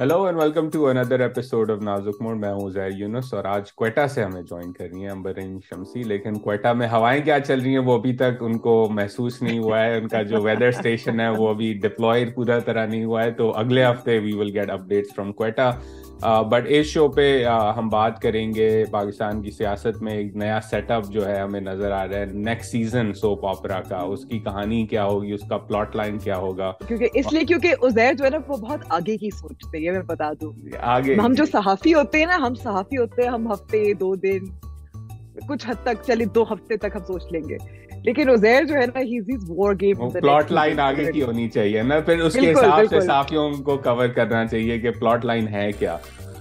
Hello and welcome to another episode of Nazuk Mod میں ہوں زیر یونس اور آج کوئٹہ سے ہمیں جوائن کر رہی ہیں امبرین شمسی لیکن کوئٹہ میں ہوائیں کیا چل رہی ہیں وہ ابھی تک ان کو محسوس نہیں ہوا ہے ان کا جو ویدر اسٹیشن ہے وہ ابھی ڈپلوئر پورا طرح نہیں ہوا ہے تو اگلے ہفتے we will get update from Quetta but اس شو پہ ہم بات کریں گے پاکستان کی سیاست میں ایک نیا سیٹ اپ جو ہے ہمیں نظر آ رہا ہے نیکسٹ سیزن کا اس کی کہانی کیا ہوگی اس کا پلاٹ لائن کیا ہوگا کیونکہ اس لیے کیونکہ ازیر جو ہے نا وہ بہت آگے کی سوچتے ہیں میں بتا دوں آگے ہم جو صحافی ہوتے ہیں نا ہم صحافی ہوتے ہیں ہم ہفتے دو دن کچھ حد تک چلی دو ہفتے تک ہم سوچ لیں گے لیکن ازیر جو ہے نا his war game plot line آگے کی ہونی چاہیے نا پھر اس کے حساب سے صحافیوں کو کور کرنا چاہیے کہ پلاٹ لائن ہے کیا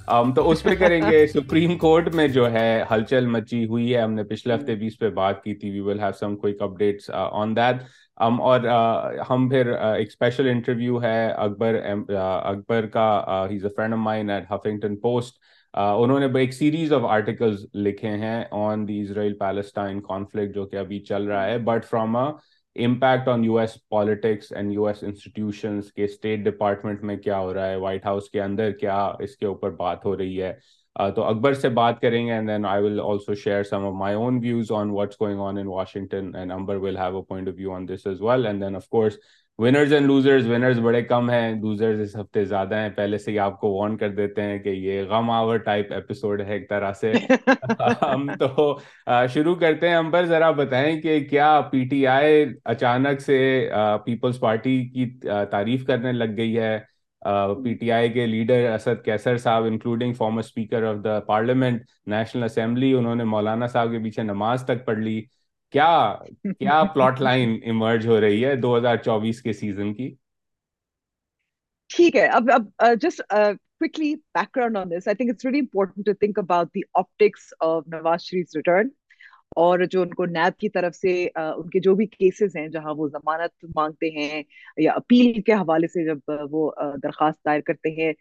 ہم تو اس پہ کریں گے سپریم کورٹ میں جو ہے ہلچل مچی ہوئی ہے ہم نے پچھلے ہفتے بھی اس پہ بات کی تھی we will have some quick updates on that ہم اور uh, ہم پھر uh, ایک اسپیشل انٹرویو ہے اکبر uh, اکبر کا ہی is a friend of mine at Huffington Post انہوں نے ایک سیریز آف آرٹیکلز لکھے ہیں آن دی اسرائیل پیلسٹائن کانفلکٹ جو کہ ابھی چل رہا ہے but from impact on U S politics and U S institutions کے اسٹیٹ ڈپارٹمنٹ میں کیا ہو رہا ہے وائٹ ہاؤس کے اندر کیا اس کے اوپر بات ہو رہی ہے تو اکبر سے بات کریں گے and then I will also share some of my own views on what's going on in Washington and Amber will have a point of view on this as well and then of course winners and losers winners بڑے کم ہیں losers اس ہفتے زیادہ ہیں پہلے سے ہی آپ کو وارن کر دیتے ہیں کہ یہ غم آور ٹائپ ایپیسوڈ ہے ایک طرح سے ہم تو شروع کرتے ہیں ہم پر ذرا بتائیں کہ کیا پی ٹی آئی اچانک سے پیپلز پارٹی کی تعریف کرنے لگ گئی ہے پی ٹی آئی کے لیڈر اسد کیسر صاحب including former speaker of the parliament national assembly انہوں نے مولانا صاحب کے پیچھے نماز تک پڑھ لی کیا کیا پلاٹ لائن ایمرج ہو رہی ہے دو ہزار چوبیس کے سیزن کی ٹھیک ہے اب اب just quickly background on this I think it's very important to think about the optics of Nawaz Sharif return اور جو ان کو نیب کی طرف سے ان کے جو بھی کیسز ہیں جہاں وہ ضمانت مانگتے ہیں یا اپیل کے حوالے سے جب وہ درخواست دائر کرتے ہیں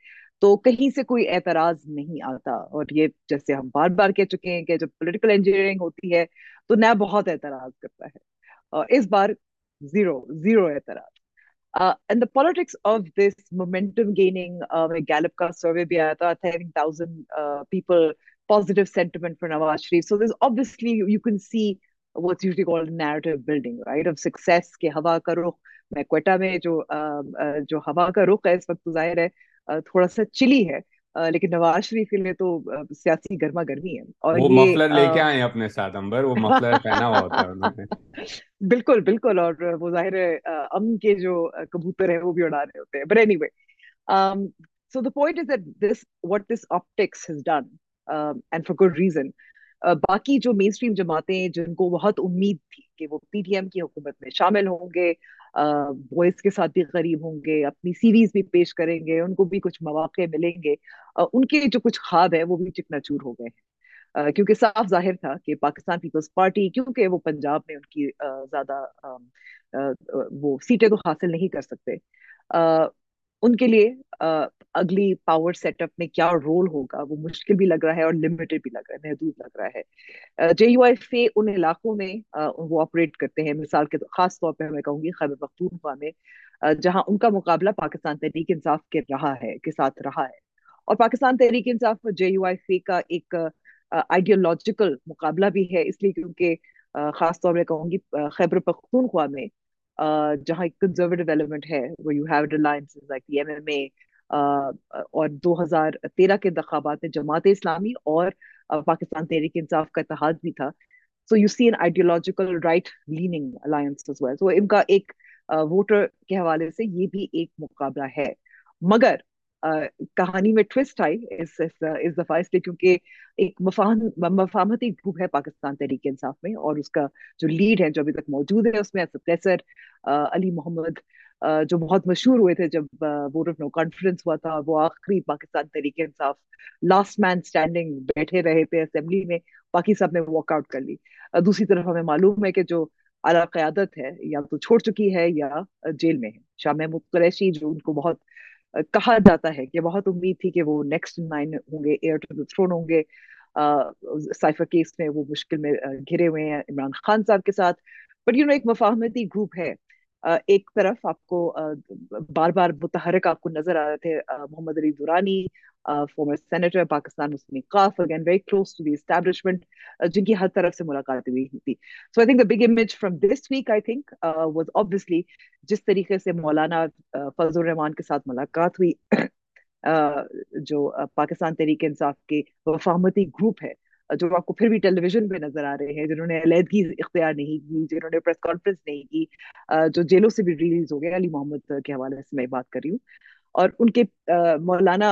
تو کہیں سے کوئی اعتراض نہیں آتا اور یہ جیسے ہم بار بار کہہ چکے ہیں کہ جب پولیٹیکل انجینئرنگ ہوتی ہے تو نیا بہت اعتراض کرتا ہے اس بار زیرو زیرو اعتراض جو ہوا کا رخ ہے اس وقت ظاہر ہے تھوڑا سا چلی ہے لیکن نواز شریف کے لیے تو سیاسی گرما گرمی ہے اور وہ یہ مفلر لے کے آئے ہیں اپنے ساتھ امبر وہ مفلر پہنا ہوا ہوتا ہے انہوں نے بالکل بالکل اور وہ ظاہر ہے ام کے جو کبوتر ہیں وہ بھی اڑا رہے ہوتے ہیں but anyway so the point is that this what this optics has done and for good reason باقی جو مین اسٹریم جماعتیں جن کو بہت امید تھی کہ وہ پی ڈی ایم کی حکومت میں شامل ہوں گے بوائز کے ساتھ بھی قریب ہوں گے اپنی سیریز بھی پیش کریں گے ان کو بھی کچھ مواقع ملیں گے ان کے جو کچھ خواب ہے وہ بھی چکنا چور ہو گئے ہیں کیونکہ صاف ظاہر تھا کہ پاکستان پیپلز پارٹی کیونکہ وہ پنجاب میں ان کی زیادہ وہ سیٹیں تو حاصل نہیں کر سکتے ان کے لیے اگلی پاور سیٹ اپ میں کیا رول ہوگا وہ مشکل بھی لگ رہا ہے اور لمیٹڈ بھی لگ رہا ہے محدود لگ رہا ہے جے یو ایف اے ان علاقوں میں وہ آپریٹ کرتے ہیں مثال کے خاص طور پہ میں کہوں گی خیبر پختونخوا میں جہاں ان کا مقابلہ پاکستان تحریک انصاف کے رہا ہے کے ساتھ رہا ہے اور پاکستان تحریک انصاف جے یو ایف اے کا ایک آئیڈیالوجیکل مقابلہ بھی ہے اس لیے کیونکہ خاص طور میں کہوں گی خیبر پختونخوا میں جہاں ایک کنزرویٹو ایلیمنٹ ہے وہ you have reliance like M M A اور دو ہزار تیرہ کے انتخابات میں جماعت اسلامی اور پاکستان تحریک انصاف کا اتحاد بھی تھا so you see an ideological right leaning alliance وہ ان کا ایک ووٹر کے حوالے سے یہ بھی ایک مقابلہ ہے مگر کہانی میں ٹوسٹ آئی اس دفعہ اس لیے کیونکہ ایک مفاہمتی گروپ ہے پاکستان تحریک انصاف میں اور اس کا جو لیڈ ہے جو ابھی تک موجود ہے اس میں پروفیسر علی محمد جو بہت مشہور ہوئے تھے جب نو کانفرنس ہوا تھا وہ آخری Pakistan Tehreek Insaf last main standing بیٹھے رہے تھے اسمبلی میں باقی سب نے واک آؤٹ کر لی دوسری طرف ہمیں معلوم ہے کہ جو اعلیٰ قیادت ہے یا تو چھوڑ چکی ہے یا جیل میں ہے شاہ محمود قریشی جو ان کو بہت کہا جاتا ہے کہ بہت امید تھی کہ وہ نیکسٹ نائن ہوں گے ایئر ٹو تھرون ہوں گے سائفر کیس میں وہ مشکل میں گھرے ہوئے ہیں عمران خان صاحب کے ساتھ بٹ یو نو ایک مفاہمتی گروپ ہے ایک طرف آپ کو بار بار متحرک آپ کو نظر آ رہے تھے محمد علی دورانی Uh, uh, جو پاکستان تحریک انصاف کے وفامتی گروپ ہے uh, جو آپ کو پھر بھی ٹیلی ویژن پہ نظر آ رہے ہیں جنہوں نے علیحدگی اختیار نہیں کی جنہوں نے پریس کانفرنس نہیں کی جو جیلوں سے بھی ریلیز ہو گیا علی محمد کے حوالے سے میں بات کر رہی ہوں اور ان کے مولانا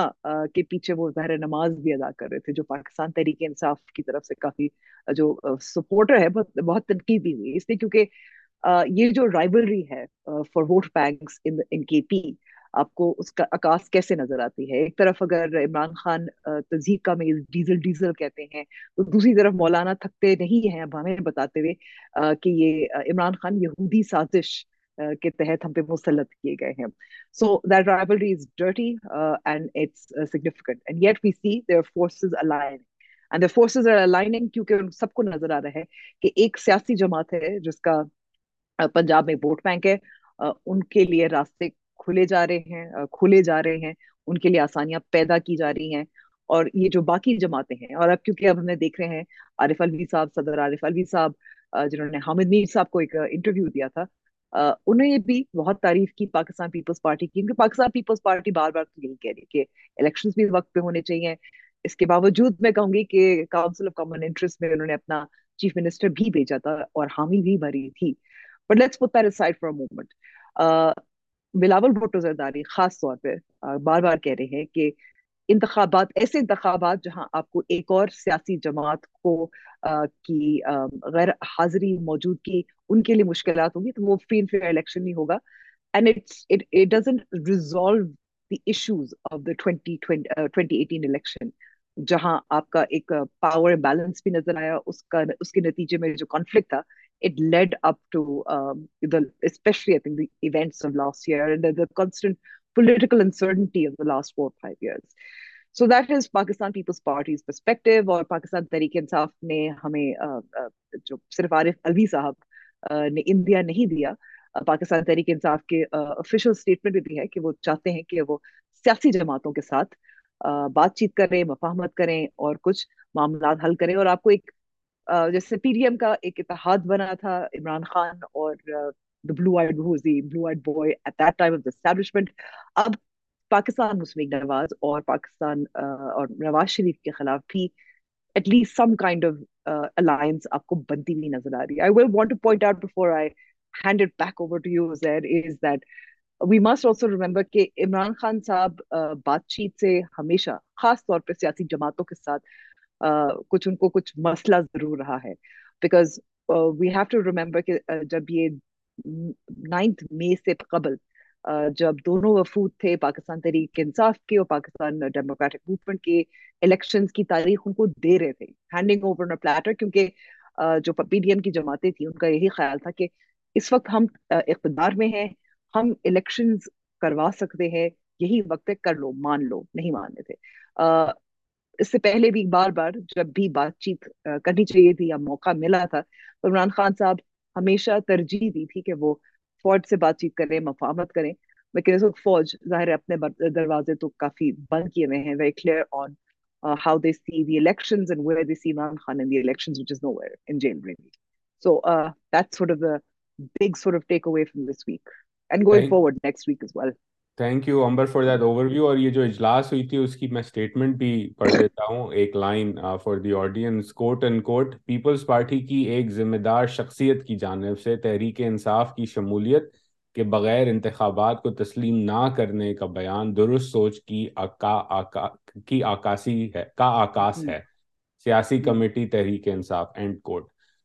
کے پیچھے وہ ظاہر نماز بھی ادا کر رہے تھے جو پاکستان تحریک انصاف کی طرف سے کافی جو سپورٹر ہے بہت بہت تنقید بھی ہوئی اس لیے کیونکہ یہ جو رائبلری ہے فار ووٹ بینکس ان کے پی آپ کو اس کا عکاس کیسے نظر آتی ہے ایک طرف اگر عمران خان تزیح کا میز ڈیزل ڈیزل کہتے ہیں تو دوسری طرف مولانا تھکتے نہیں ہیں اب ہمیں بتاتے ہوئے کہ یہ عمران خان یہودی سازش کے تحت ہم پہ مسلط کیے گئے ہیں so that is dirty and and it's significant yet we see their forces ان سب کو نظر آ رہا ہے کہ ایک سیاسی جماعت ہے جس کا پنجاب میں ووٹ بینک ہے ان کے لیے راستے کھلے جا رہے ہیں کھلے جا رہے ہیں ان کے لیے آسانیاں پیدا کی جا رہی ہیں اور یہ جو باقی جماعتیں ہیں اور اب کیونکہ اب ہم نے دیکھ رہے ہیں عارف الوی صاحب صدر عارف الوی صاحب جنہوں نے حامد میر صاحب کو ایک انٹرویو دیا تھا انہوں نے بھی بہت تعریف کی پاکستان پیپلز پارٹی کی کیونکہ پاکستان پیپلز پارٹی بار بار یہی کہہ رہی کہ الیکشنز بھی وقت پہ ہونے چاہیے اس کے باوجود میں کہوں گی کہ کاؤنسل آف کامن انٹرسٹ میں انہوں نے اپنا چیف منسٹر بھی بھیجا تھا اور حامی بھی بھری تھی but let's put that for a moment Bilawal Bhutto Zardari خاص طور پہ بار بار کہہ رہے ہیں کہ انتخابات ایسے انتخابات جہاں آپ کو ایک اور سیاسی جماعت کو کی غیر حاضری موجودگی ان کے لیے مشکلات ہوں گی تو وہ اینڈ فیئر الیکشن الیکشن نہیں ہوگا it's it doesn't resolve the issues of the twenty eighteen جہاں آپ کا کا ایک پاور بیلنس بھی نظر آیا اس اس کے نتیجے میں جو کانفلکٹ تھا it lead up to especially I think events of of last last year the the constant political uncertainty four five years so that is Pakistan Pakistan Peoples party's perspective اور تحریک انصاف نے ہمیں uh, uh, جو صرف عارف علو صاحب نے انڈیا نہیں دیا پاکستان تحریک انصاف کے افیشل اسٹیٹمنٹ بھی ہے کہ وہ چاہتے ہیں کہ وہ سیاسی جماعتوں کے ساتھ بات چیت کریں مفاہمت کریں اور کچھ معاملات حل کریں اور آپ کو ایک جیسے پی ڈی ایم کا ایک اتحاد بنا تھا عمران خان اور blue eyed boys blue eyed boy at that time of establishment اب پاکستان مسلم نواز اور پاکستان اور نواز شریف کے خلاف بھی at least some kind of alliance آپ کو بنتی ہوئی نظر آ رہی ہے I will want to point out before I hand it back over to you Z is that we must also remember کہ عمران خان صاحب بات چیت سے ہمیشہ خاص طور پہ سیاسی جماعتوں کے ساتھ کچھ ان کو کچھ مسئلہ ضرور رہا ہے because we have to remember کہ جب یہ نائنتھ مے سے قبل جب دونوں وفود تھے پاکستان تحریک انصاف کے اور پاکستان ڈیموکریٹک موومنٹ کے کی تاریخ ان کو دے رہے تھے ہینڈنگ اوور پلیٹر کیونکہ جو پی ڈی ایم کی جماعتیں تھیں ان کا یہی خیال تھا کہ اس وقت ہم اقتدار میں ہیں ہم الیکشن کروا سکتے ہیں یہی وقت ہے کر لو مان لو نہیں ماننے تھے اس سے پہلے بھی بار بار جب بھی بات چیت کرنی چاہیے تھی یا موقع ملا تھا تو عمران خان صاحب ہمیشہ ترجیح دی تھی کہ وہ فوج سے بات چیت کریں مفاہمت کریں لیکن اس وقت فوج ظاہر ہے اپنے دروازے تو کافی بند کیے ہوئے ہیں very clear on how they they see see the the elections elections and and where where Imran Khan in which is no generally so that's sort of thank you Amber for that overview اور یہ جو اجلاس ہوئی تھی اس کی میں statement بھی پڑھ لیتا ہوں ایک line for the audience quote and quote Peoples Party کی ایک ذمہ دار شخصیت کی جانب سے تحریک انصاف کی شمولیت کے بغیر انتخابات کو تسلیم نہ کرنے کا بیان درست سوچ کی کا آکاس ہے سیاسی committee Tehreek Insaf and quote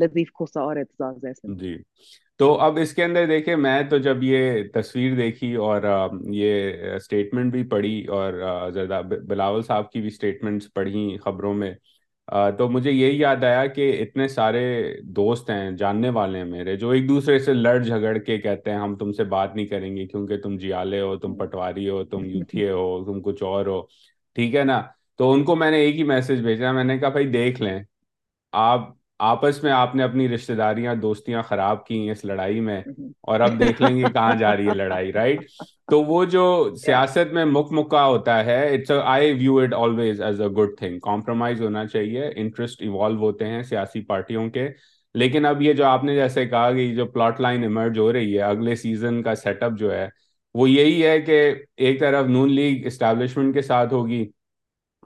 لطیف کھوسا اور اعتزاز ایسے جی تو اب اس کے اندر دیکھیں میں تو جب یہ تصویر دیکھی اور یہ اسٹیٹمنٹ بھی پڑھی اور زردہ بلاول صاحب کی بھی اسٹیٹمنٹس پڑھی خبروں میں تو مجھے یہی یاد آیا کہ اتنے سارے دوست ہیں جاننے والے ہیں میرے جو ایک دوسرے سے لڑ جھگڑ کے کہتے ہیں ہم تم سے بات نہیں کریں گے کیونکہ تم جیالے ہو تم پٹواری ہو تم یوتھیے ہو تم کچھ اور ہو ٹھیک ہے نا تو ان کو میں نے ایک ہی میسج بھیجا میں نے کہا بھائی دیکھ لیں آپ آپس میں آپ نے اپنی رشتے داریاں دوستیاں خراب کی ہیں اس لڑائی میں اور اب دیکھ لیں گے کہاں جا رہی ہے لڑائی رائٹ تو وہ جو سیاست میں مک مکا ہوتا ہے it's I view it always as a good thing compromise ہونا چاہیے انٹرسٹ ایوالو ہوتے ہیں سیاسی پارٹیوں کے لیکن اب یہ جو آپ نے جیسے کہا کہ جو پلاٹ لائن ایمرج ہو رہی ہے اگلے سیزن کا سیٹ اپ جو ہے وہ یہی ہے کہ ایک طرف نون لیگ اسٹیبلشمنٹ کے ساتھ ہوگی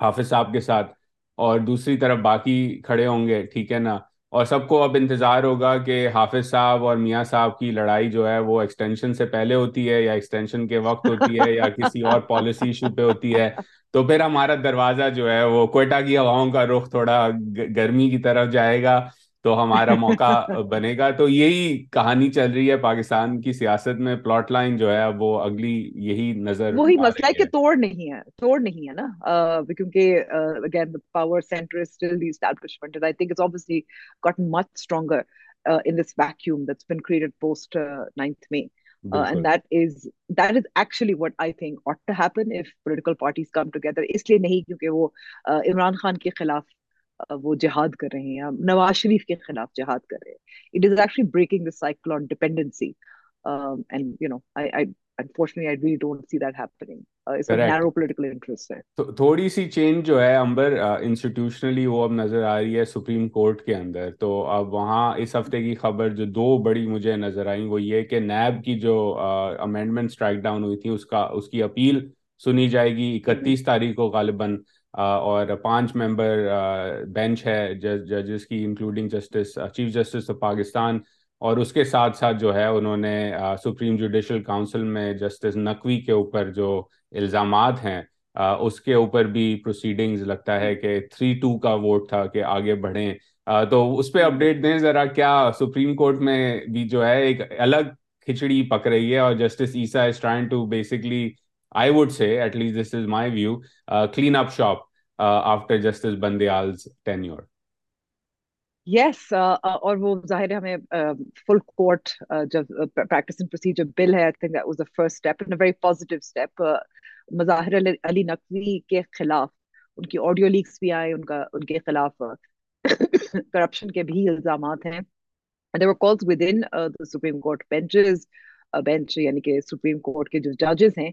حافظ صاحب کے ساتھ اور دوسری طرف باقی کھڑے ہوں گے ٹھیک ہے نا اور سب کو اب انتظار ہوگا کہ حافظ صاحب اور میاں صاحب کی لڑائی جو ہے وہ ایکسٹینشن سے پہلے ہوتی ہے یا ایکسٹینشن کے وقت ہوتی ہے یا کسی اور پالیسی ایشو پہ ہوتی ہے تو پھر ہمارا دروازہ جو ہے وہ کوئٹہ کی ہواؤں کا رخ تھوڑا گرمی کی طرف جائے گا تو تو ہمارا موقع بنے گا یہی یہی کہانی چل رہی ہے ہے ہے ہے ہے پاکستان کی سیاست میں لائن جو وہ وہ اگلی نظر وہی مسئلہ کہ توڑ توڑ نہیں نہیں نہیں نا کیونکہ کیونکہ عمران خان کے خلاف وہ جہاد جہاد کر کر رہے رہے ہیں ہیں نواز شریف کے خلاف اٹ از ایکچولی انسٹیٹیوشنلی وہاں اس ہفتے کی خبر جو دو بڑی مجھے نظر آئی وہ یہ کہ نیب کی جو امینڈمنٹ ڈاؤن ہوئی تھی اس کی اپیل سنی جائے گی اکتیس تاریخ کو غالباً اور پانچ ممبر بینچ ہے ججز کی including justice chief justice of Pakistan اور اس کے ساتھ ساتھ جو ہے انہوں نے سپریم جوڈیشل کاؤنسل میں جسٹس نقوی کے اوپر جو الزامات ہیں اس کے اوپر بھی پروسیڈنگز لگتا ہے کہ تھری ٹو کا ووٹ تھا کہ آگے بڑھیں تو اس پہ اپڈیٹ دیں ذرا کیا سپریم کورٹ میں بھی جو ہے ایک الگ کھچڑی پک رہی ہے اور justice Isa is trying to basically I would say at least this is my view clean up shop Uh, uh, uh, وہ نقوی کے خلاف ان کی آڈیو لیکس بھی آئے ان کے خلاف کرپشن کے بھی الزامات ہیں جو ججز ہیں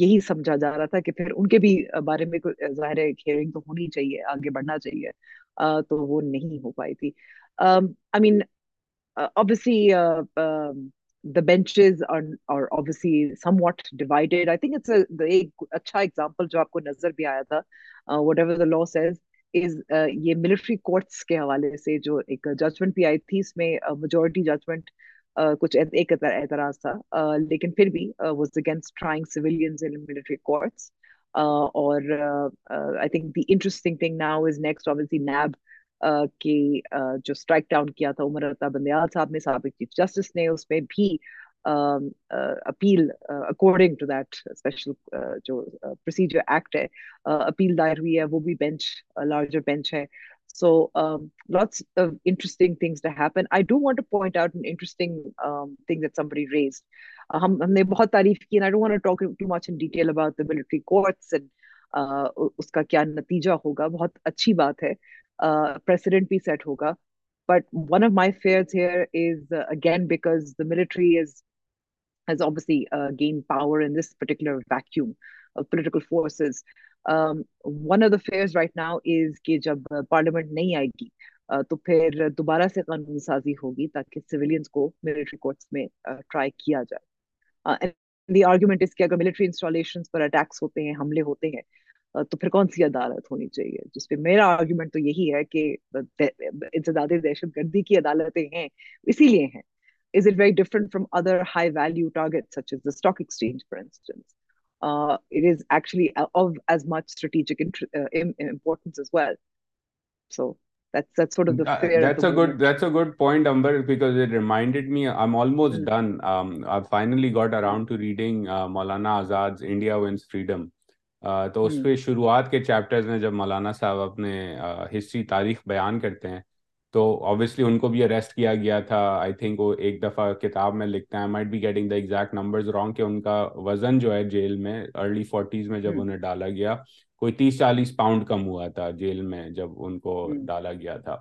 یہی سمجھا جا رہا تھا کہ پھر ان کے بھی بارے میں کوئی ظاہر ہے ہیئرنگ تو ہونی چاہیے آگے بڑھنا چاہیے تو وہ نہیں ہو پائی تھی I mean obviously the benches اور obviously somewhat divided I think it's ایک اچھا ایگزامپل جو آپ کو نظر بھی آیا تھا whatever the law says is یہ ملٹری کورٹس کے حوالے سے جو ایک ججمنٹ بھی آئی تھی اس میں میجورٹی ججمنٹ کچھ ایک اعتراض تھا لیکن پھر بھی بھی جو جو اسٹرائک ڈاؤن کیا تھا عمر بندیال صاحب نے نے سابق چیف جسٹس اس appeal according to that special procedure act ہے اپیل دائر ہوئی ہے وہ بھی بینچ لارجر بینچ ہے سوٹسٹنگ اس کا کیا نتیجہ ہوگا بہت اچھی بات ہے one of the fears right now is کہ جب پارلیمنٹ نہیں آئے گی تو پھر دوبارہ سے قانون سازی ہوگی تاکہ سویلینس کو ملٹری کورٹس میں ٹرائی کیا جائے دی آرگیومنٹ اس کے اگر ملٹری انسٹالیشن پر اٹیکس ہوتے ہیں حملے ہوتے ہیں تو پھر کون سی عدالت ہونی چاہیے جس پہ میرا آرگیومنٹ تو یہی ہے کہ انسداد دہشت گردی کی عدالتیں ہیں اسی لیے ہیں is it very different from other high value target such as the stock exchange for instance uh, Uh, it it is actually of of as as much strategic importance well. So that's that's that's that's sort the the a a good good point, Amber, because reminded me. I'm almost mm. done. Um, finally got around to reading Azad's India Wins Freedom. تو اس پہ شروعات کے جب مولانا صاحب اپنے history تاریخ بیان کرتے ہیں تو آبویسلی ان کو بھی اریسٹ کیا گیا تھا آئی تھنک وہ ایک دفعہ کتاب میں لکھتے ہیں ایگزیکٹ نمبرز رانگ کہ ان کا وزن جو ہے جیل میں ارلی فورٹیز میں جب انہیں ڈالا گیا کوئی تیس چالیس پاؤنڈ کم ہوا تھا جیل میں جب ان کو ڈالا گیا تھا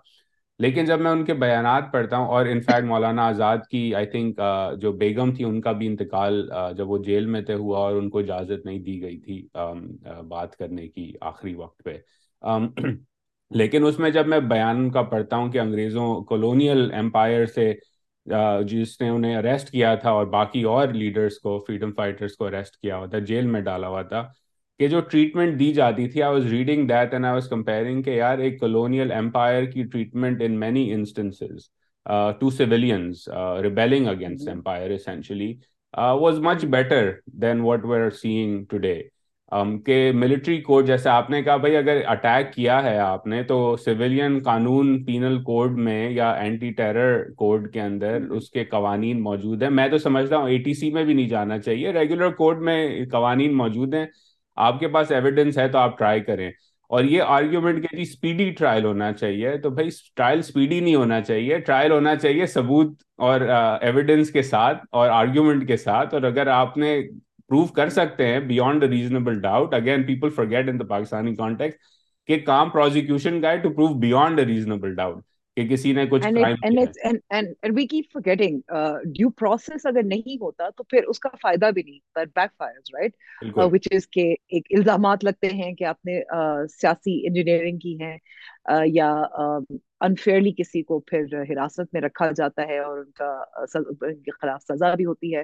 لیکن جب میں ان کے بیانات پڑھتا ہوں اور انفیکٹ مولانا آزاد کی آئی تھنک جو بیگم تھی ان کا بھی انتقال جب وہ جیل میں تھے ہوا اور ان کو اجازت نہیں دی گئی تھی بات کرنے کی آخری وقت پہ لیکن اس میں جب میں بیان کا پڑھتا ہوں کہ انگریزوں کولونیل امپائر سے جس نے انہیں اریسٹ کیا تھا اور باقی اور لیڈرز کو فریڈم فائٹرز کو اریسٹ کیا ہوا تھا جیل میں ڈالا ہوا تھا کہ جو ٹریٹمنٹ دی جاتی تھی I was reading that and I was comparing کہ یار ایک کولونیل امپائر کی treatment in many instances to civilians rebelling against empire essentially was much better than what we are seeing today کہ ملٹری کوڈ جیسے آپ نے کہا بھائی اگر اٹیک کیا ہے آپ نے تو سویلین قانون پینل کوڈ میں یا اینٹی ٹیرر کوڈ کے اندر اس کے قوانین موجود ہیں میں تو سمجھتا ہوں اے ٹی سی میں بھی نہیں جانا چاہیے ریگولر کوڈ میں قوانین موجود ہیں آپ کے پاس ایویڈنس ہے تو آپ ٹرائی کریں اور یہ آرگیومنٹ کہ جی اسپیڈی ٹرائل ہونا چاہیے تو بھائی ٹرائل اسپیڈی نہیں ہونا چاہیے ٹرائل ہونا چاہیے ثبوت اور ایویڈنس کے ساتھ اور آرگیومنٹ کے ساتھ اور اگر آپ نے پروف کر سکتے ہیں beyond reasonable doubt again people forget in Pakistani context کہ کام پروزیکیوشن کا ہے to proof beyond reasonable doubt کہ کسی نے کچھ فارگیٹنگ ڈیو پروسیس اگر نہیں ہوتا تو پھر اس کا فائدہ بھی نہیں پر backfires right which is کہ ایک الزامات لگتے ہیں کہ آپ نے سیاسی انجینئرنگ کی ہے یا انفیئرلی کسی کو پھر حراست میں رکھا جاتا ہے اور ان کا خلاف سزا بھی ہوتی ہے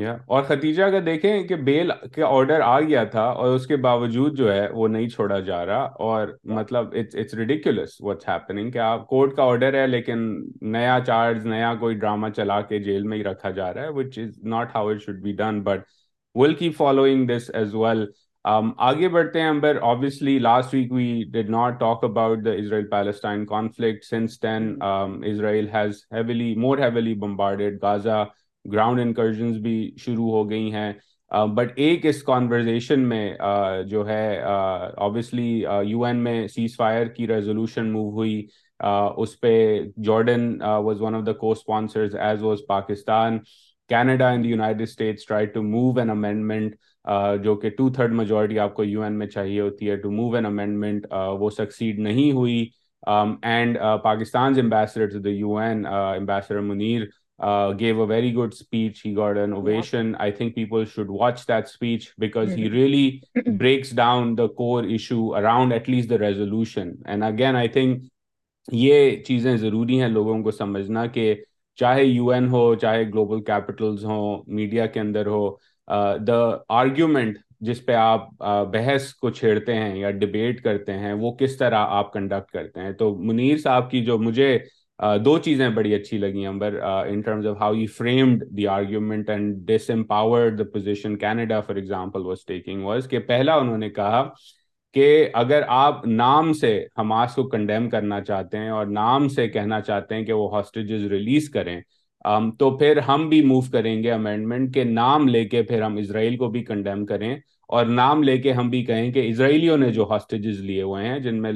یا اور ختیجہ اگر دیکھیں کہ بیل کے آرڈر آ گیا تھا اور اس کے باوجود جو ہے وہ نہیں چھوڑا جا رہا اور ہاں۔ مطلب اٹس ریڈیکولس واٹس ہیپننگ کہ آپ کورٹ کا آرڈر ہے لیکن نیا چارج نیا کوئی ڈرامہ چلا کے جیل میں ہی رکھا جا رہا ہے which is not how it should be done but will keep following this as well آگے بڑھتے ہیں Amber obviously last week we did not talk about the Israel Palestine conflict since then Israel has heavily more heavily bombarded Gaza ground incursions بھی شروع ہو گئی ہیں but ایک اس conversation میں جو ہے یو این میں سیز فائر کی ریزولوشن موو ہوئی اس پہ Jordan was one of the cosponsors as was Pakistan Canada and United States try to move an amendment جو کہ ٹو تھرڈ میجورٹی آپ کو یو این میں چاہیے ہوتی ہے ٹو موو این امینڈمنٹ وہ سکسیڈ نہیں ہوئی and Pakistan's ambassador Munir gave a very really speech he the should watch around because the the resolution and again I think یہ چیزیں ضروری ہیں لوگوں کو سمجھنا کہ چاہے یو این ہو چاہے گلوبل کیپٹلز ہوں میڈیا کے اندر ہو دا آرگیومنٹ جس پہ آپ بحث کو چھیڑتے ہیں یا ڈبیٹ کرتے ہیں وہ کس طرح آپ کنڈکٹ کرتے ہیں تو منیر صاحب کی جو مجھے دو چیزیں بڑی اچھی لگی of how you framed the argument and this position Canada for example was taking was کہ پہلا انہوں نے کہا کہ اگر آپ نام سے حماس کو کنڈیم کرنا چاہتے ہیں اور نام سے کہنا چاہتے ہیں کہ وہ ہاسٹیجز ریلیز کریں تو پھر ہم بھی موو کریں گے امینڈمنٹ کے نام لے کے پھر ہم اسرائیل کو بھی کنڈیم کریں اور نام لے کے ہم بھی کہیں کہ اسرائیلیوں نے جو ہاسٹیجز لیے ہوئے ہیں جن میں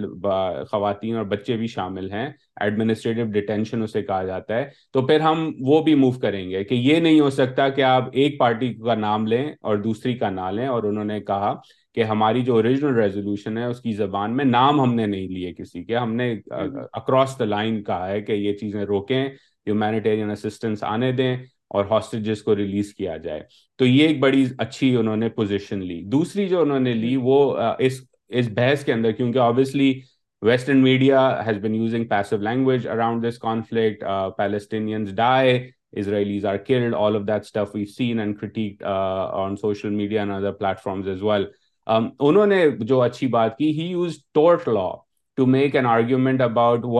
خواتین اور بچے بھی شامل ہیں ایڈمنسٹریٹو ڈیٹینشن اسے کہا جاتا ہے تو پھر ہم وہ بھی موو کریں گے کہ یہ نہیں ہو سکتا کہ آپ ایک پارٹی کا نام لیں اور دوسری کا نہ لیں اور انہوں نے کہا کہ ہماری جو اوریجنل ریزولوشن ہے اس کی زبان میں نام ہم نے نہیں لیے کسی کے ہم نے اکراس دا لائن کہا ہے کہ یہ چیزیں روکیں ہیومینیٹیرین اسسٹنس آنے دیں اور ہاسٹیجز کو ریلیز کیا جائے تو یہ ایک بڑی اچھی انہوں نے پوزیشن لی دوسری جو انہوں نے لی وہ اس بحث کے اندر کیونکہ obviously western media has been using passive language around this conflict Palestine and all of that stuff seen انہوں میڈیا جو اچھی بات کی ہی یوز ٹورٹ لا انہوں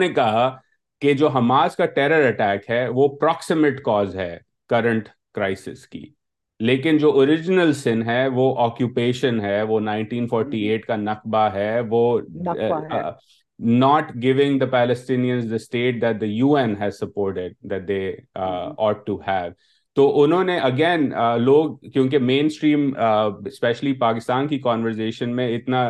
نے کہا کہ جو حماس کا ٹیرر اٹیک ہے وہ پروکسیمیٹ کاز ہے کرنٹ کرائسس کی لیکن جو اوریجنل سن ہے وہ آکوپیشن ہے وہ نائنٹین فورٹی ایٹ کا نقبہ ہے وہ not going the Palestinians the state that the U N has supported that they ought to have تو انہوں نے اگین uh, لوگ کیونکہ مین اسٹریم اسپیشلی پاکستان کی کانورزیشن میں اتنا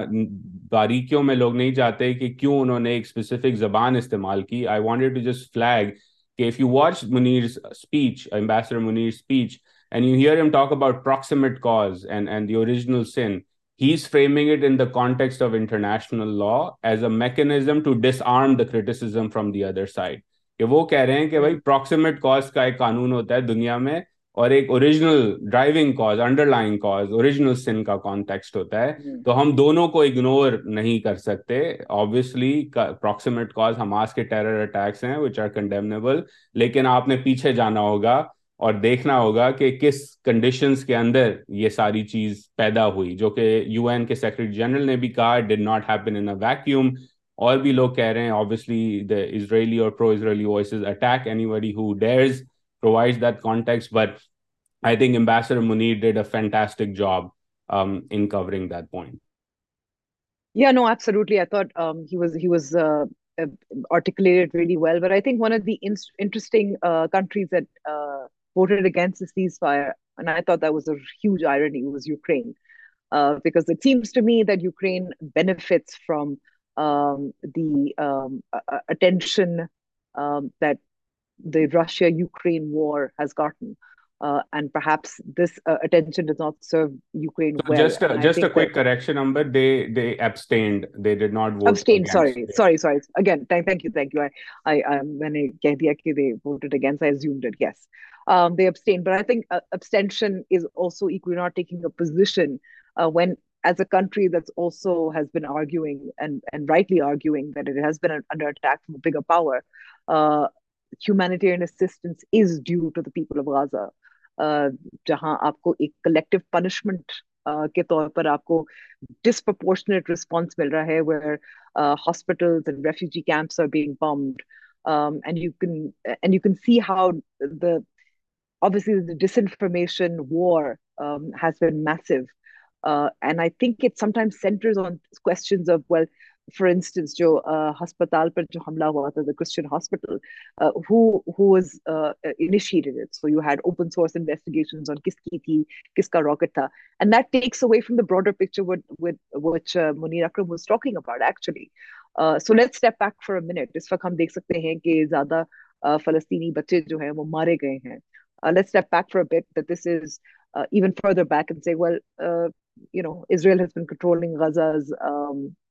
باریکیوں میں لوگ نہیں جاتے کہ کیوں انہوں نے ایک اسپیسیفک زبان استعمال کی I wanted to just flag کہ if you watch Munir's speech ambassador Munir speech and you hear him talk about proximate cause and and the original sin he's framing it in the context of international law as a mechanism to disarm the criticism from the other side کہ وہ کہہ رہے ہیں کہ ایک قانون ہوتا ہے دنیا میں اور ایک original driving cause under line cause original sin کا کانٹیکسٹ ہوتا ہے تو ہم دونوں کو اگنور نہیں کر سکتے آبویسلی پراکسیمیٹ کاز حماس کے ٹیرر اٹیکس ہیں وچ آر کنڈیمنیبل لیکن آپ نے پیچھے جانا ہوگا اور دیکھنا ہوگا کہ کس کنڈیشنز کے اندر یہ ساری چیز پیدا ہوئی جو کہ یو این کے سیکرٹری جنرل نے بھی کہا did not happen in a vacuum اور بھی لوگ کہہ رہے ہیں آبویسلی دا اسرائیلی اور pro Israeli voices attack anybody who dares provide that context but I think ambassador Munir did a fantastic job in covering that point Yeah, no, absolutely. I thought um, he was he was uh, uh articulated really well. But I think one of the in- interesting uh, countries that uh, voted against the ceasefire. And I thought that was a huge irony, it was Ukraine. Uh, because it seems to me that Ukraine benefits from um, the um, attention um, that the Russia-Ukraine war has gotten. uh, and perhaps this uh, attention does not serve Ukraine so well. Just a, just a quick that, correction Amber. They they abstained. They did not vote. Abstained. Sorry. It. Sorry. Sorry. Again. Thank, thank you. Thank you. I I when I they voted against. I assumed it. Yes. Um, they abstained. But I think uh, abstention is also equally not taking a position uh, when as a country that's also has been arguing and and rightly arguing that it has been under attack from a bigger power. Uh, humanitarian assistance is due to the people of gaza جہاں آپ کو ایک punishment کے طور پر آپ کو مل رہا ہے فار انسٹنس جو ہسپتال پر جو حملہ ہوا تھا تھا کرسچن ہاسپٹل کس کس کی تھی کا rocket and that takes away from the broader picture Akram was talking about actually so let step back for minute اس وقت ہم دیکھ سکتے ہیں کہ زیادہ فلسطینی بچے جو ہیں وہ مارے گئے ہیں even further back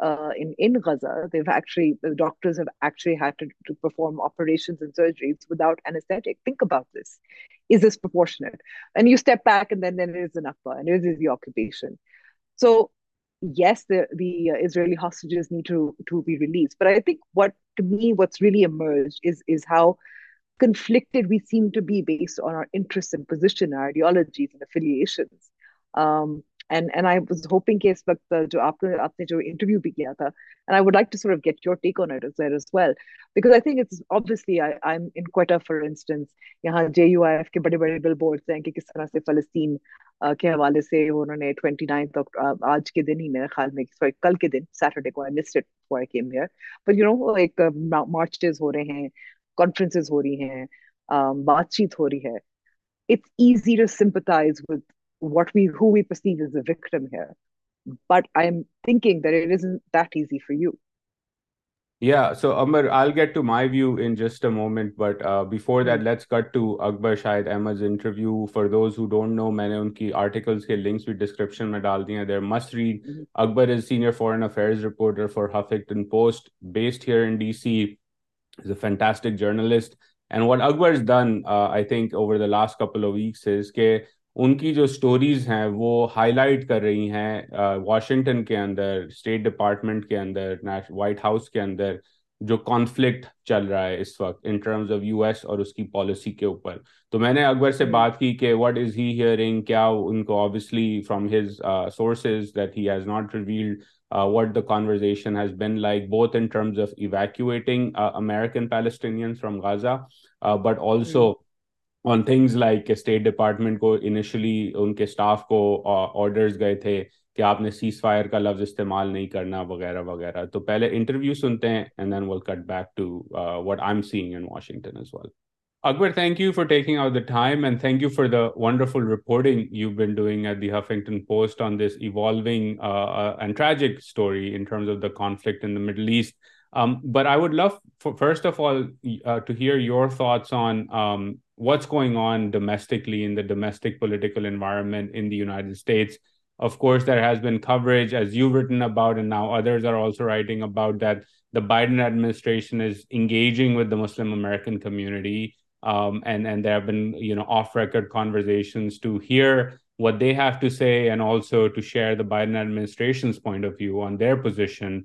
uh, in in Gaza, they've actually the doctors have actually had to, to perform operations and surgeries without anesthetic. Think about this: is this proportionate? And you step back, and then then it is the Nakba, and it is the occupation. So, yes, the the uh, Israeli hostages need to to be released. But I think what to me what's really emerged is is how conflicted we seem to be based on our interests and position, our ideologies and affiliations. Um, and and and I I I I I was hoping کہ کہ اس وقت جو جو آپ آپ نے نے نے انٹرویو بھی کیا تھا would like to get your take on well because think it's obviously um in for instance یہاں جے یو ایف کے کے کے بڑے بڑے بل بورڈس ہیں کس طرح سے سے فلسطین حوالے انہوں نائنتھ آج دن ہی میرے خیال میں سوری کل کے دن سیٹرڈے کو I it for came here but you know ایک مارچز ہو ہو رہے ہیں ہیں کانفرنسز رہی بات چیت ہو رہی ہے اٹس ایزی ٹو ود میں ڈالی ریڈ اکبر از سینئر ان کی جو سٹوریز ہیں وہ ہائی لائٹ کر رہی ہیں واشنگٹن کے اندر اسٹیٹ ڈپارٹمنٹ کے اندر وائٹ ہاؤس کے اندر جو کانفلکٹ چل رہا ہے اس وقت in terms of U S اور اس کی پالیسی کے اوپر تو میں نے اکبر سے بات کی کہ وٹ از ہی ہیئرنگ کیا ان کو obviously from his sources that has not revealed what the conversation has been like both in terms of evacuating American Palestinian from Gaza but also on things like state department کو initially ان کے staff کو orders گئے تھے کہ آپ نے cease fire کا لفظ استعمال نہیں کرنا وغیرہ وغیرہ تو پہلے انٹرویو سنتے ہیں and then will cut back to what I am saying in Washington is well Akbar thank you for taking out the time and thank you for the wonderful reporting you been doing at the Huffington Post on this evolving and tragic story in terms of the conflict in the middle asset Um, but I would love, first of all, uh, to hear your thoughts on um, what's going on domestically in the domestic political environment in the United States. Of course, there has been coverage, as you've written about, and now others are also writing about, that the Biden administration is engaging with the Muslim American community. Um, and there have been, off-record conversations to hear what they have to say and also to share the Biden administration's point of view on their position.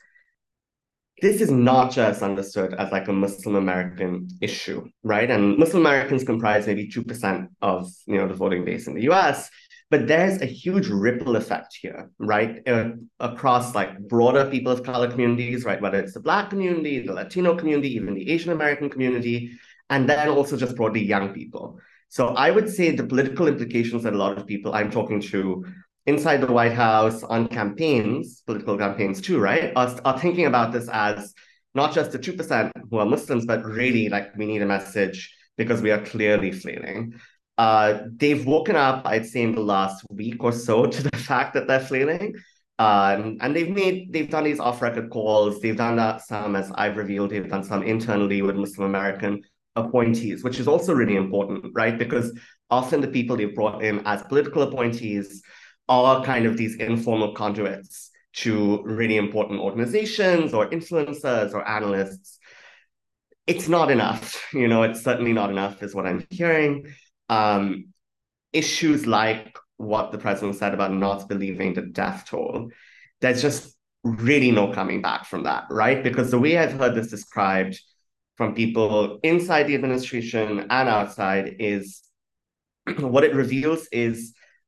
So would see the implication to inside the White House on campaigns, political campaigns too, right, are, are thinking about this as not just the 2% who are Muslims, but really like we need a message because we are clearly flailing. Uh, they've woken up, I'd say, in the last week or so to the fact that they're flailing. Um, and they've made, they've done these off-record calls. They've done that some, as I've revealed, they've done some internally with Muslim American appointees, which is also really important, right? Because often the people they've brought in as political appointees, way پیپلائڈ the administrations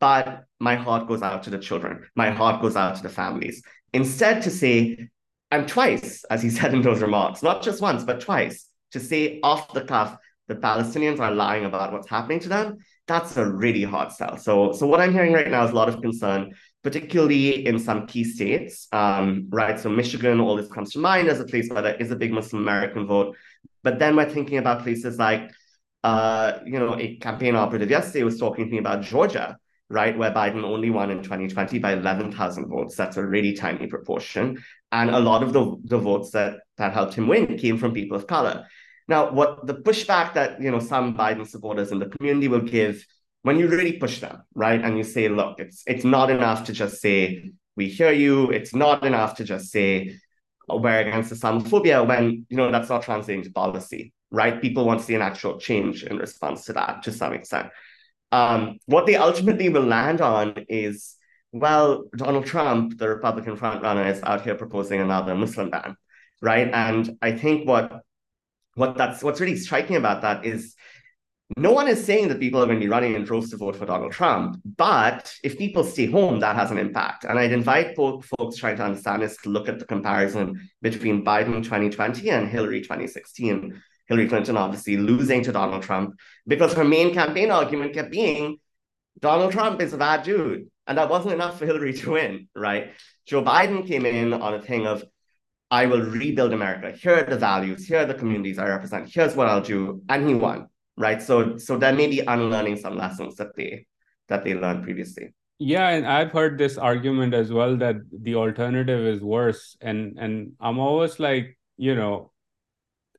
but my heart goes out to the children. My heart goes out to the families. Instead to say, and twice, as he said in those remarks, not just once, but twice, to say off the cuff, the Palestinians are lying about what's happening to them, that's a really hard sell. So, so what I'm hearing right now is a lot of concern, particularly in some key states, um, right? So Michigan, all this comes to mind as a place where there is a big Muslim American vote. But then we're thinking about places like, uh, you know, a campaign operative yesterday was talking to me about Georgia, right, where Biden only won in 2020 by 11,000 votes. That's a really tiny proportion. And a lot of the, the votes that, that helped him win came from people of color. Now, what the pushback that, you know, some Biden supporters in the community will give when you really push them, right, and you say, look, it's it's not enough to just say, we hear you. It's not enough to just say, oh, we're against Islamophobia when, you know, that's not translating to policy, right? People want to see an actual change in response to that to some extent. um, what they ultimately will land on is, well, Donald Trump, the Republican frontrunner, is out here proposing another Muslim ban, right? And I think what what that's what's really striking about that is no one is saying that people are going to be running in droves to vote for Donald Trump, but if people stay home, that has an impact. And I'd invite folk, folks trying to understand this to look at the comparison between Biden 2020 and Hillary 2016, Hillary Clinton obviously losing to Donald Trump because her main campaign argument kept being Donald Trump is a bad dude. And that wasn't enough for Hillary to win, right? Joe Biden came in on a thing of, I will rebuild America. Here are the values. Here are the communities I represent. Here's what I'll do. And he won, right? So, so there may be unlearning some lessons that they, that they learned previously. Yeah, and I've heard this argument as well that the alternative is worse. And, and I'm always like, you know,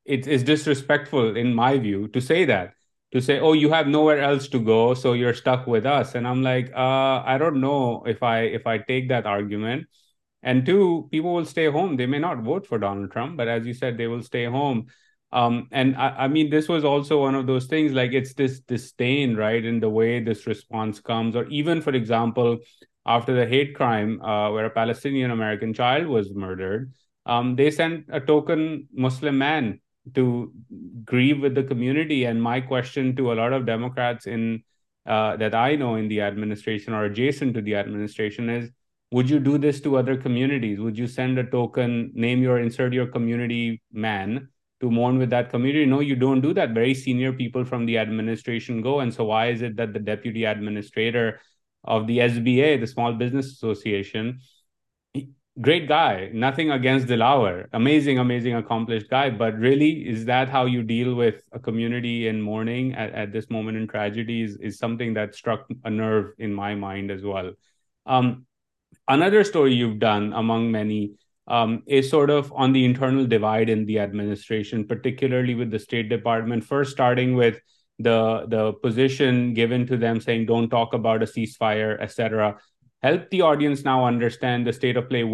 it is disrespectful, in my view, to say that. To say, oh, you have nowhere else to go, so you're stuck with us. And I'm like, uh, I don't know if I take that argument. And two, people will stay home. They may not vote for Donald Trump, but as you said, they will stay home. Um, and I mean, this was also one of those things, like it's this disdain, right, in the way this response comes. Or even, for example, after the hate crime uh, where a Palestinian American child was murdered, um, they sent a token Muslim man to grieve with the community. And my question to a lot of Democrats in uh, that I know in the administration or adjacent to the administration is, would you do this to other communities? Would you send a token, insert your community man to mourn with that community? No, you don't do that. Very senior people from the administration go. And so why is it that the deputy administrator of the SBA, the Small Business Association, Great guy, nothing against Dilawar. Amazing, accomplished guy. But really, is that how you deal with a community in mourning at this moment in tragedy is something that struck a nerve in my mind as well. Um, another story you've done among many um, is sort of on the internal divide in the administration, particularly with the State Department, first starting with the position given to them saying, don't talk about a ceasefire, etc. Help the audience now understand پے اپنی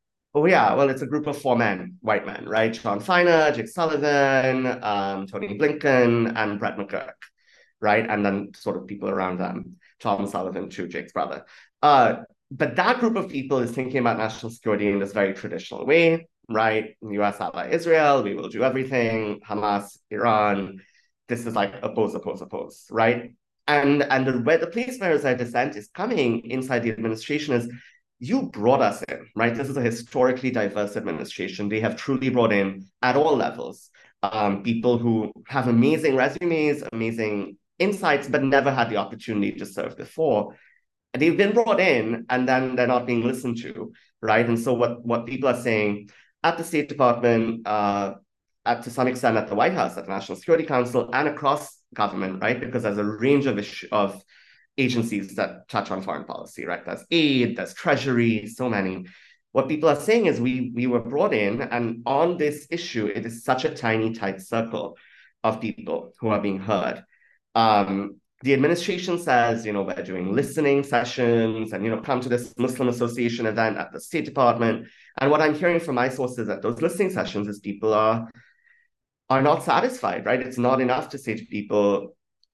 Oh yeah, well it's a group of four men, white men, right? Sean Finer, Jake Sullivan, um, Tony Blinken, and Brett McGurk, right? And then sort of people around them, Tom Sullivan too, Jake's brother. Uh, but that group of people is thinking about national security in this very traditional way, right? U.S. ally Israel, we will do everything. Hamas, Iran, this is like oppose, oppose, oppose, right? And and the where the place where their dissent is coming inside the administration is you brought us in, right? This is a historically diverse administration. They have truly brought in at all levels, um, people who have amazing resumes, amazing insights, but never had the opportunity to serve before. And they've been brought in and then they're not being listened to, right? And so what, what people are saying at the State Department, uh, at, to some extent at the White House, at the National Security Council and across government, right? Because there's a range of issues of, agencies that touch on foreign policy, right? There's aid, there's treasury, so many. What people are saying is we we were brought in, and on this issue, it is such a tiny, tight circle of people who are being heard. Um, the administration says, you know, we're doing listening sessions and you know, come to this Muslim association event at the State Department. And what I'm hearing from my sources at those listening sessions is people are are not satisfied, right? It's not enough to say to people,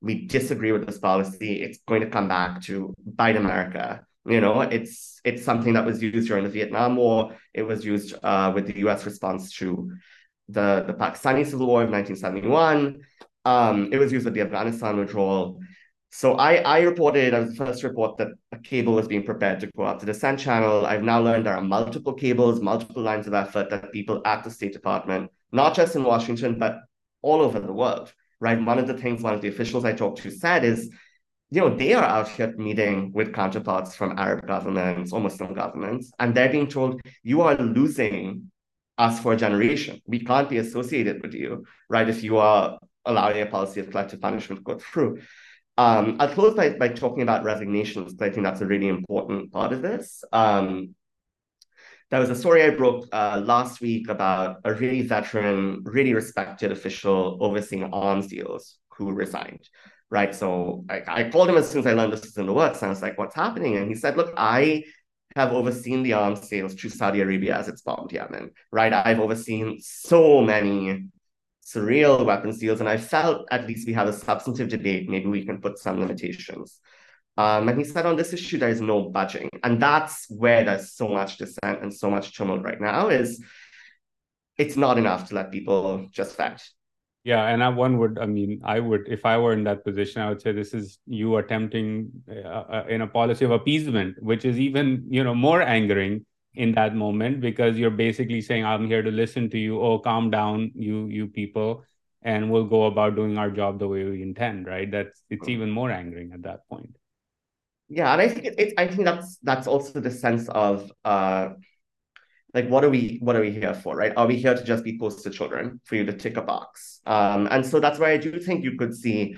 we disagree with this policy, it's going to come back to bite America. You know, it's it's something that was used during the Vietnam War. It was used uh, with the U.S. response to the, the Pakistani Civil War of 1971. Um, it was used with the Afghanistan withdrawal. So I, I reported, I was the first report that a cable was being prepared to go out to the Sand Channel. I've now learned there are multiple cables, multiple lines of effort that people at the State Department, not just in Washington, but all over the world, generation we can't be as There was a story I broke uh, last week about a really veteran, really respected official overseeing arms deals who resigned, right? So I, I called him as soon as I learned this was in the works, and I was like, "What's happening?" And he said, "Look, I." Have overseen the arms sales to Saudi Arabia as it's bombed Yemen, right? I've overseen so many surreal weapons deals. And I felt at least we have a substantive debate. Maybe we can put some limitations. Um, and he said on this issue, there is no budging. And that's where there's so much dissent and so much tumult right now is it's not enough to let people just vent. Yeah, and I, one would, I mean, I would, if I were in that position, I would say this is you attempting uh, uh, in a policy of appeasement, which is even, you know, more angering in that moment, because you're basically saying, I'm here to listen to you. Oh, calm down, you you people, and we'll go about doing our job the way we intend, right? That's, it's even more angering at that point. yeah and i think it, it i think that's that's also the sense of uh like what are we what are we here for right are we here to just be poster children for you to tick a box um and so that's why i do think you could see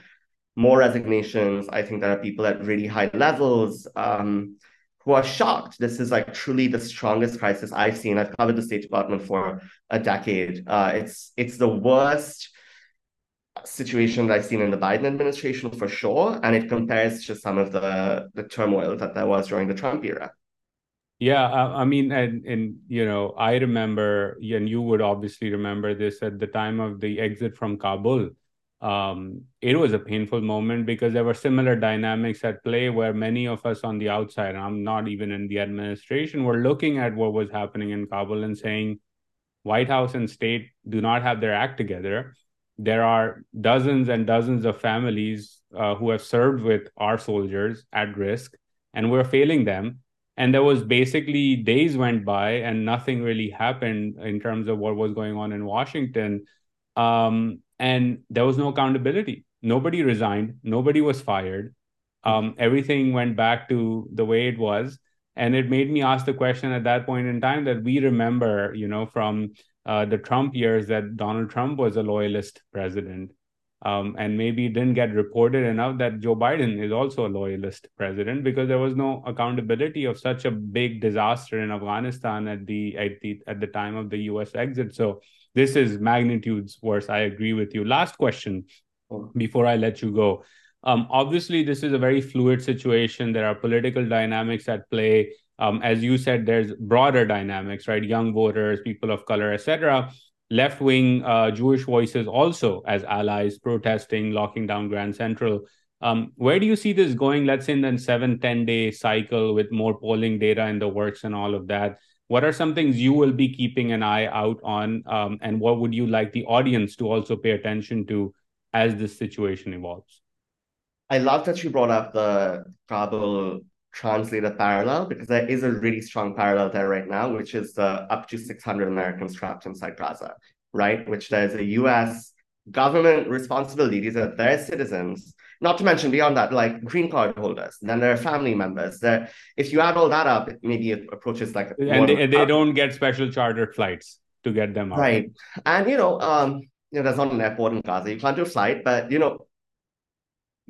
more resignations i think there are people at really high levels um who are shocked this is like truly the strongest crisis i've seen i've covered the state department for a decade uh it's it's the worst پ panel movement because similar dynamics play menace on the outside I note even the administration who are looking at وازنگ White House intro not ہیدر There are dozens and dozens of families uh, who have served with our soldiers at risk, and we're failing them. And there was basically days went by and nothing really happened in terms of what was going on in Washington. Um, and there was no accountability. Nobody resigned. Nobody was fired. Um, everything went back to the way it was. And it made me ask the question at that point in time that we remember, you know, from Donald Trump was a bat get recorded Joe Biden's no اکاؤنٹبلٹیانستان Floyd situation there are political dynamics play as you said there were what more polls would you like to پے translate a parallel because there is a really strong parallel there right now, which is the uh, up to 600 Americans trapped inside Gaza, right? Which there's a US government responsibility. These are their citizens. Not to mention beyond that, like green card holders, then there are family members. There, if you add all that up, it maybe it approaches like and they, they don't get special chartered flights to get them out. Right, and you know, um, you know, there's not an airport in Gaza. You can't do a flight, but you know,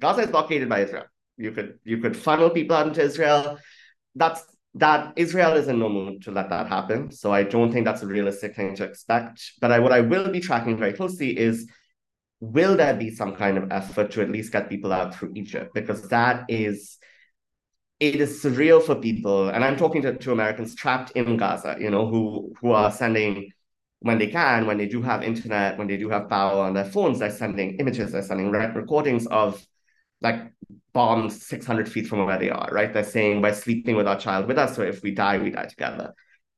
Gaza is blockaded by Israel you could you could funnel people out into Israel. That's that Israel is in no mood to let that happen. So I don't think that's a realistic thing to expect. But I what I will be tracking very closely is will there be some kind of effort to at least get people out through Egypt? Because that is it is surreal for people. And I'm talking to, to Americans trapped in Gaza, you know, who who are sending when they can, when they do have internet, when they do have power on their phones, they're sending images, they're sending recordings of like bombs 600 feet from where they are, right? They're saying we're sleeping with our child with us. So if we die, we die together.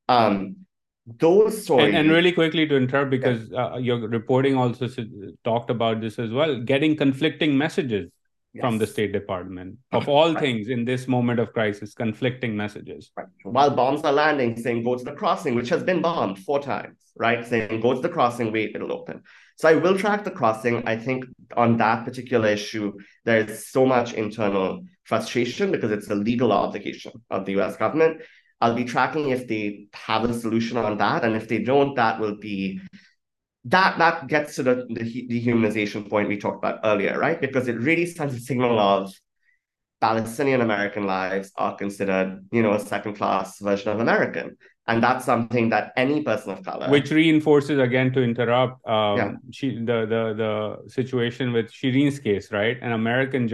Um, those stories- and, and really quickly to interrupt because yeah. uh, your reporting also talked about this as well, getting conflicting messages yes. from the State Department of all right. things in this moment of crisis, conflicting messages. Right. While bombs are landing saying go to the crossing, which has been bombed four times, right? Saying go to the crossing, wait, it'll open. So I will track the crossing. I think on that particular issue, there is so much internal frustration because it's a legal obligation of the U.S. government. I'll be tracking if they have a solution on that. And if they don't, that will be that that gets to the, the dehumanization point we talked about earlier. Right. Because it really sends a signal of Palestinian American lives are considered, you know, a second class version of American. Palestinians was release an American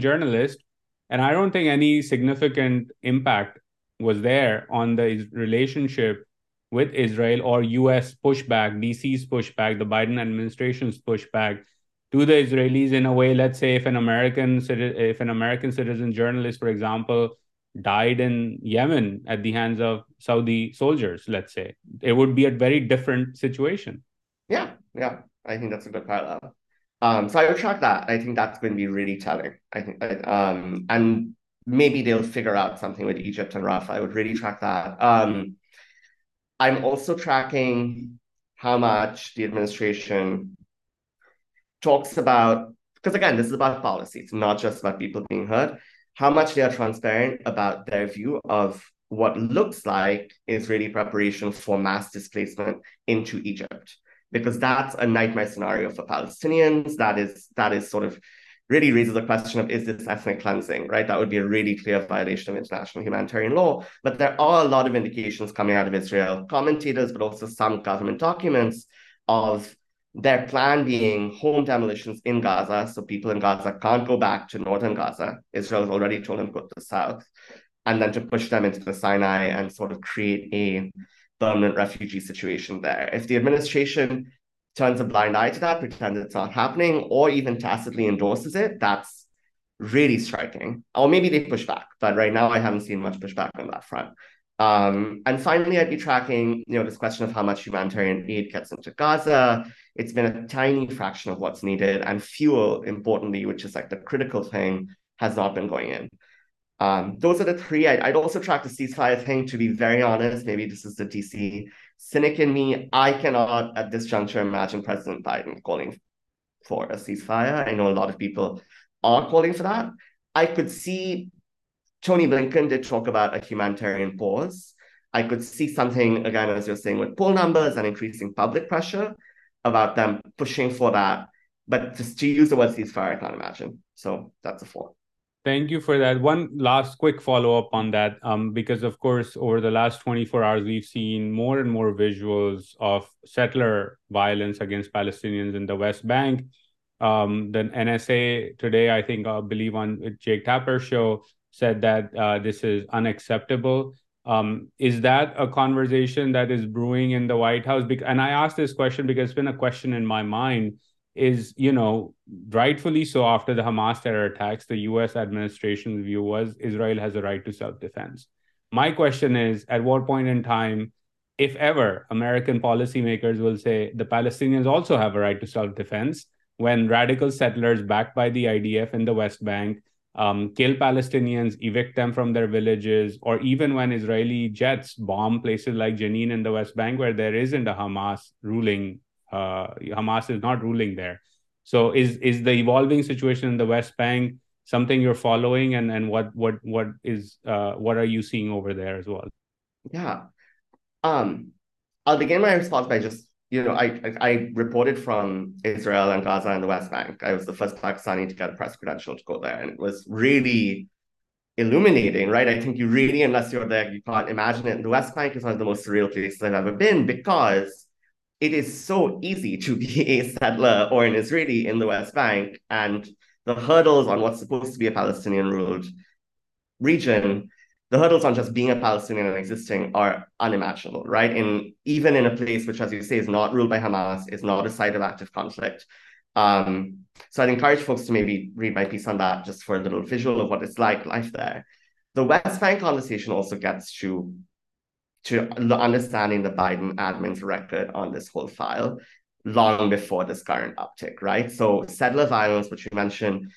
journalist and I don't think significant impact was there on the relationship with Israel or US pushback, DC's pushback, the Biden administration's pushback to the Israelis in a way, let's say if an American if an American citizen journalist, for example, died in Yemen at the hands of Saudi soldiers, let's say, it would be a very different situation. Yeah, yeah. I think that's a good parallel. Um, so I would track that. I think that's going to be really telling. I think, um, and maybe they'll figure out something with Egypt and Rafah. I would really track that. Um, mm-hmm. Population for mass displacements my sense really raises the question of is this ethnic cleansing, right? That would be a really clear violation of international humanitarian law. But there are a lot of indications coming out of Israel, commentators, but also some government documents of their plan being home demolitions in Gaza. So people in Gaza can't go back to northern Gaza. Israel has already told them to go to the south and then to push them into the Sinai and sort of create a permanent refugee situation there. If the administration turns a blind eye to that, pretends it's not happening, or even tacitly endorses it, that's really striking. Or maybe they push back, but right now I haven't seen much pushback on that front. Um, and finally, I'd be tracking, you know, this question of how much humanitarian aid gets into Gaza. It's been a tiny fraction of what's needed and fuel, importantly, which is like the critical thing, has not been going in. Um, those are the three. I'd, I'd also track the ceasefire thing, to be very honest. Maybe this is the DC cynic in me, I cannot at this juncture imagine President Biden calling for a ceasefire. I know a lot of people are calling for that. I could see Tony Blinken did talk about a humanitarian pause. I could see something, again, as you're saying, with poll numbers and increasing public pressure about them pushing for that. But just to use the word ceasefire, I can't imagine. So that's a four. Thank you for that. One last quick follow-up on that, um, because of course, over the last 24 hours, we've seen more and more visuals of settler violence against Palestinians in the West Bank. Um, the NSA today, I believe on Jake Tapper's show, said that uh, this is unacceptable. Um, is that a conversation that is brewing in the White House? And I asked this question because it's been a question in my mind policy makers will say Palestinians when radical settlers back by the I D F in West بینکسٹینس from their villages اور West Bank where's rolling West Bank something فرامکان it is so easy to be a settler or an Israeli in the West Bank and the hurdles on what's supposed to be a Palestinian ruled region, the hurdles on just being a Palestinian and existing are unimaginable, right? In even in a place which, as you say, is not ruled by Hamas, is not a site of active conflict. Um, so I'd encourage folks to maybe read my piece on that just for a little visual of what it's like life there. The West Bank conversation also gets to to understanding the Biden admin's record on this whole file long before this current uptick, right? So settler violence, which you mentioned,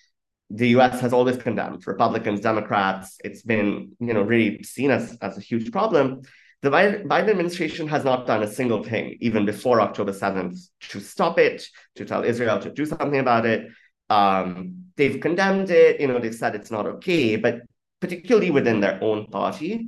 the U.S. has always condemned Republicans, Democrats. It's been, you know, really seen as, as a huge problem. The Biden administration has not done a single thing, even before October 7th, to stop it, to tell Israel to do something about it. Um, they've condemned it, you know, they've said it's not okay, but particularly within their own party,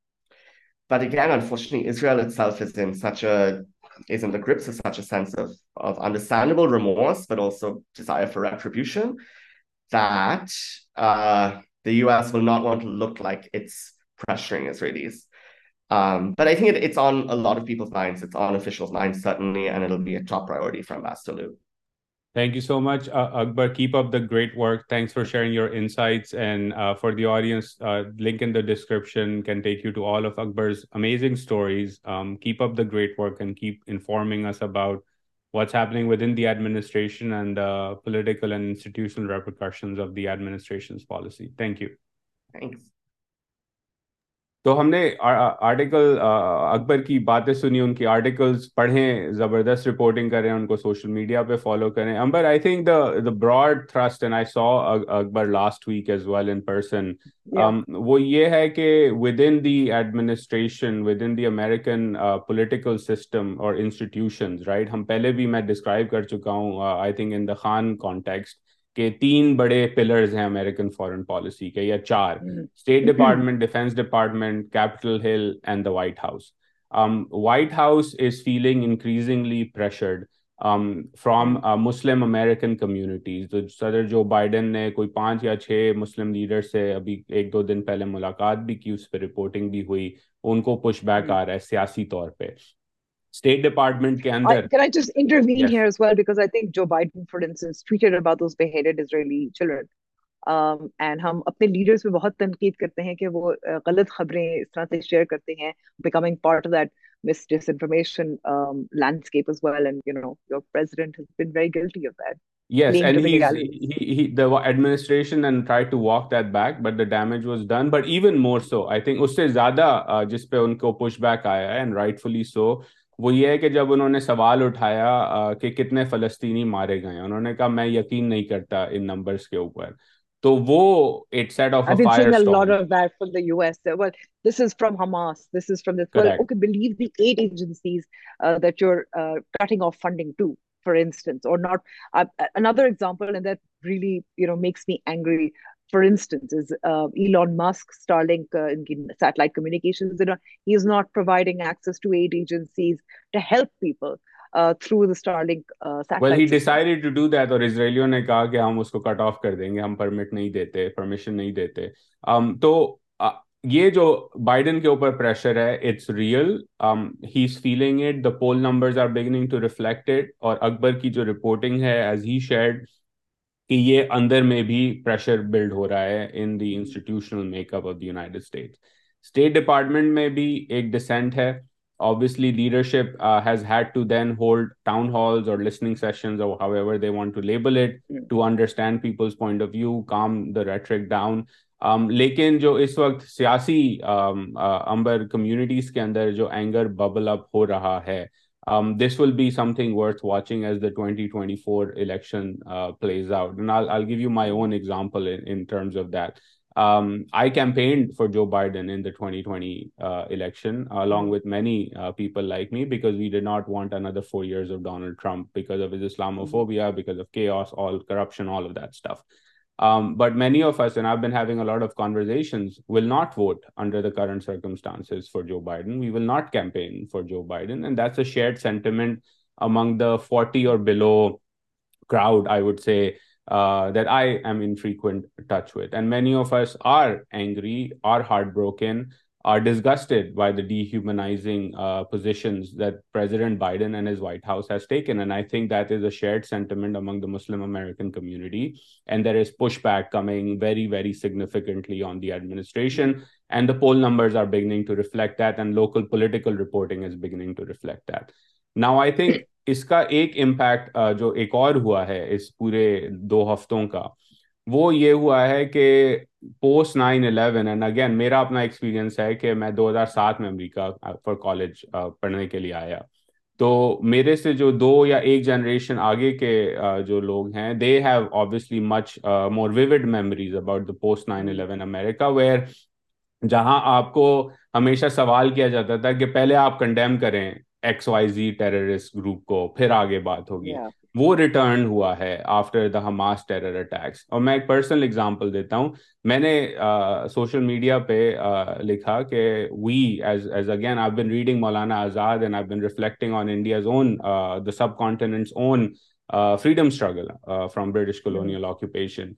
but یہ کینفارچر گرپسٹینڈ ریموسری U S will not want look likes fresh videos I think on left people's mind priority from thank you so much Akbar keep up great work thanks for sharing your insights keep up great work keep informing about what's with in administration and political ریپرکاشنسٹریشن policy thank you تو ہم نے article اکبر کی باتیں سنی ان کی articles پڑھیں زبردست reporting کریں ان کو سوشل میڈیا پہ فالو کریں امبر I think the the broad thrust and I saw Akbar last week as well in person وہ یہ ہے کہ within the administration within the American political system اور انسٹیٹیوشنز رائٹ ہم پہلے بھی میں ڈسکرائب کر چکا ہوں آئی تھنک ان دا خان کانٹیکسٹ کہ تین بڑے پلرز ہیں امریکن فورن پالیسی کے یا چار State Department Defence Department Capitol Hill and the White House White House is feeling increasingly pressured from Muslim American communities تو صدر جو بائیڈن نے کوئی پانچ یا چھ مسلم لیڈر سے ابھی ایک دو دن پہلے ملاقات بھی کی اس پہ رپورٹنگ بھی ہوئی ان کو پش بیک آ رہا ہے سیاسی طور پہ کے اندر ہم اپنے جس پہ وہ یہ ہے کہ جب انہوں نے سوال اٹھایا کہ کتنے فلسطینی مارے گئے ہیں انہوں نے کہا میں یقین نہیں کرتا ان نمبرز کے اوپر تو وہ سیٹ تو یہ جوڈن کے um, اکبر کی جو رپورٹنگ ہے ایز ہی کہ یہ اندر میں بھی پریشر بلڈ ہو رہا ہے in the institutional make up of the States State department میں بھی ایک ڈسینٹ ہے leadership has had to then hold town halls اور listening it to understand rhetoric down لیکن جو اس وقت سیاسی امبر کمیونٹیز کے اندر جو اینگر ببل اپ ہو رہا ہے Um, this will be something worth watching as the 2024 election uh, plays out. And I'll give you my own example in terms of that. Um, I campaigned for Joe Biden in the 2020 uh, election, along with many uh, people like me, because we did not want another 4 years of Donald Trump because of his Islamophobia, because of chaos, all corruption, all of that stuff. Um, but many of us, and I've been having a lot of conversations, will not vote under the current circumstances for Joe Biden. We will not campaign for Joe Biden. And that's a shared sentiment among the 40 or below crowd, I would say, uh, that I am in frequent touch with. And many of us are angry, are heartbroken, poll numbers are going local political reporting now I think اس کا ایک impact جو ایک اور ہوا ہے اس پورے دو ہفتوں کا وہ یہ ہوا ہے کہ post nine eleven and again میرا اپنا ایکسپیرینس ہے کہ میں دو ہزار سات میں امریکہ فار کالج پڑھنے کے لیے آیا تو میرے سے جو دو یا ایک جنریشن آگے کے جو لوگ ہیں they have obviously much more vivid memories about the post nine eleven America where جہاں آپ کو ہمیشہ سوال کیا جاتا تھا کہ پہلے آپ کنڈیم کریں X Y Z terrorist group کو پھر آگے بات ہوگی وہ ریٹرن ہوا ہے after the Hamas terror attacks اور میں ایک پرسنل اگزامپل دیتا ہوں میں نے سوشل میڈیا پہ لکھا کہ we as as again I been reading Maulana Azad and I been reflecting on India's own the subcontinent's own freedom struggle from British colonial occupation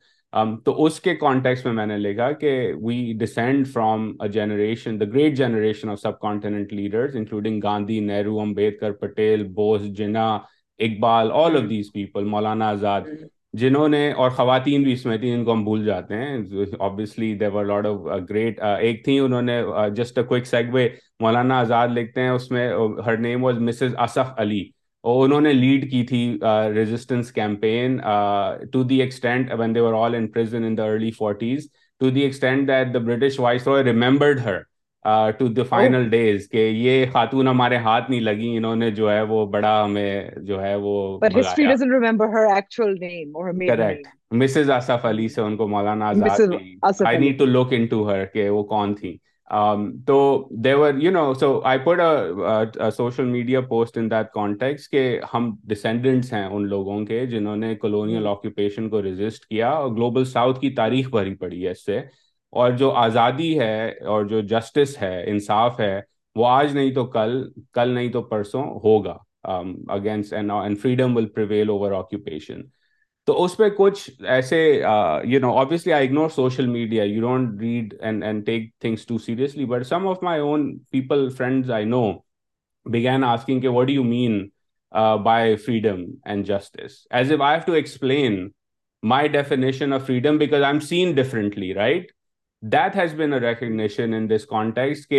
تو اس کے کانٹیکس میں میں نے لکھا کہ we descend from a generation the great generation of subcontinent leaders including Gandhi Nehru Ambedkar Patel Bose Jinnah Iqbal all of these people Maulana Azad جنہوں نے اور خواتین بھی اس میں تھیں ان کو ہم بھول جاتے ہیں obviously there were lot of great ایک تھیں انہوں نے just a quick سیگوے Maulana Azad لکھتے ہیں اس میں ہر نیم واز مسز علی اور انہوں نے لیڈ کی تھی resistance campaign to the extent when they were all in int in the early forties to the extent that the British voice remembered her to the final days کہ یہ خاتون ہمارے ہاتھ نہیں لگی انہوں نے جو ہے وہ بڑا ہمیں جو ہے وہ مسز آصف علی سے ان کو مولانا وہ کون تھی تو دیور you know so I social media post in that context کہ ہم ڈسینڈنٹس ہیں ان لوگوں کے جنہوں نے کلونیل آکوپیشن hmm. کو ریزسٹ کیا اور گلوبل ساؤتھ کی تاریخ بھری پڑی ہے اس سے اور جو آزادی ہے اور جو جسٹس ہے انصاف ہے وہ آج نہیں تو کل کل نہیں تو پرسوں ہوگا against freedom will over occupation تو اس پہ کچھ ایسے you know I ignore social media you don't read and and take things too seriously but some of my own people friends I know begin asking کہ what you mean by freedom and justice as a to explain my definition of freedom because I am seen differently right that has been a recognition in this context کہ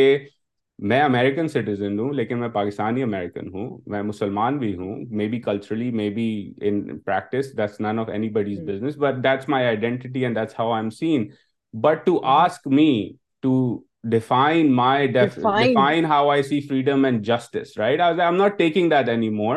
میں American citizen ہوں لیکن میں Pakistani American ہوں میں مسلمان بھی ہوں may be culturally may be in practice that's none of anybody's business but that's my identity and that's how I am seen but to ask me to define how I see freedom and justice right I am not taking that any more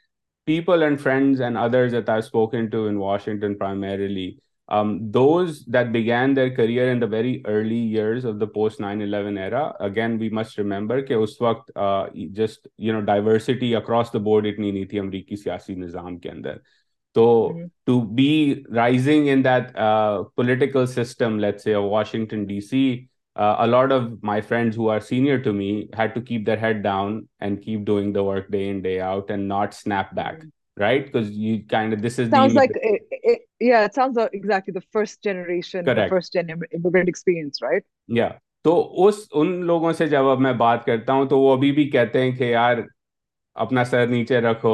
people and friends and other going career and very early years of the post nine eleven again we must remember کہ اس وقت just you know diversity across the board اتنی نہیں تھی امریکی سیاسی نظام کے اندر تو to be rising political system Washington D C uh, a lot of of my friends who are senior to to me had keep keep their head down and and doing the the the work day day in out not snap back right right because you kind this is sounds sounds like like it, it, it yeah yeah exactly first first generation Correct. gen immigrant experience تو اس ان لوگوں سے جب اب میں بات کرتا ہوں تو وہ ابھی بھی کہتے ہیں کہ یار اپنا سر نیچے رکھو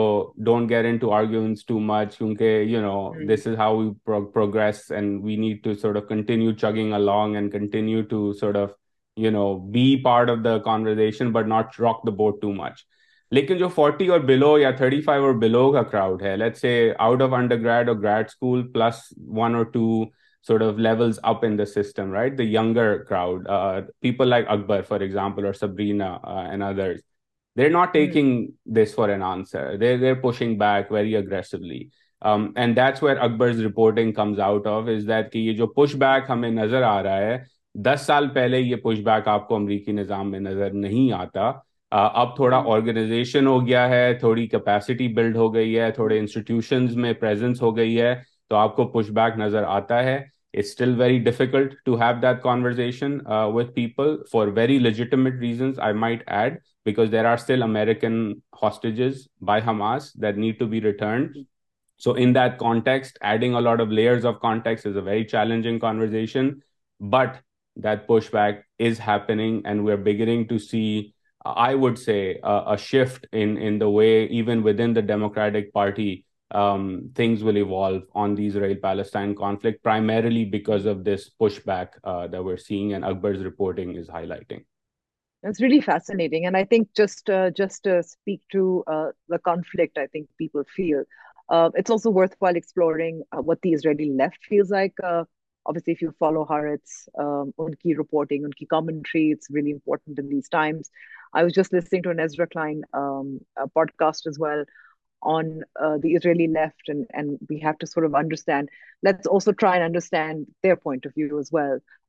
don't get into arguments too much کیونکہ you know this is how we progress and we need to sort of continue chugging along and continue to sort of you know be part of the conversation but not rock the board too much لیکن جو forty اور بلو یا thirty five اور بلو کا crowd ہے late سے out of under grade اور grade school plus one اور to sort of levels up in the system right the younger crowd people like Akbar for example اور سبرینا اینڈ ادرس یہ جو back ہمیں نظر آ رہا ہے دس سال پہلے یہ امریکی نظام میں نظر نہیں آتا اب تھوڑا آرگنائزیشن hmm. ہو گیا ہے تھوڑی کیپیسٹی بلڈ ہو گئی ہے تھوڑے انسٹیٹیوشن میں تو آپ کو پش بیک نظر آتا ہے because there oral American hostages by Hamas that need to be return so in the antics adding لئےشن but that push back is he shift way even with in the Democratic Party thing will evolve on the Israel Palestine conflict primarily because of this پیک سیگ Akbar's reporting It's really fascinating, and I think just uh, just to speak to uh, the conflict, I think people feel uh, it's also worthwhile exploring uh, what the Israeli left feels like. Uh, obviously, if you follow Haaretz, um, Unki reporting, Unki commentary, it's really important in these times. I was just listening to an Ezra Klein um, a podcast as well on uh, the Israeli left, and and we have to sort of understand. Let's also try and understand their point of view as well.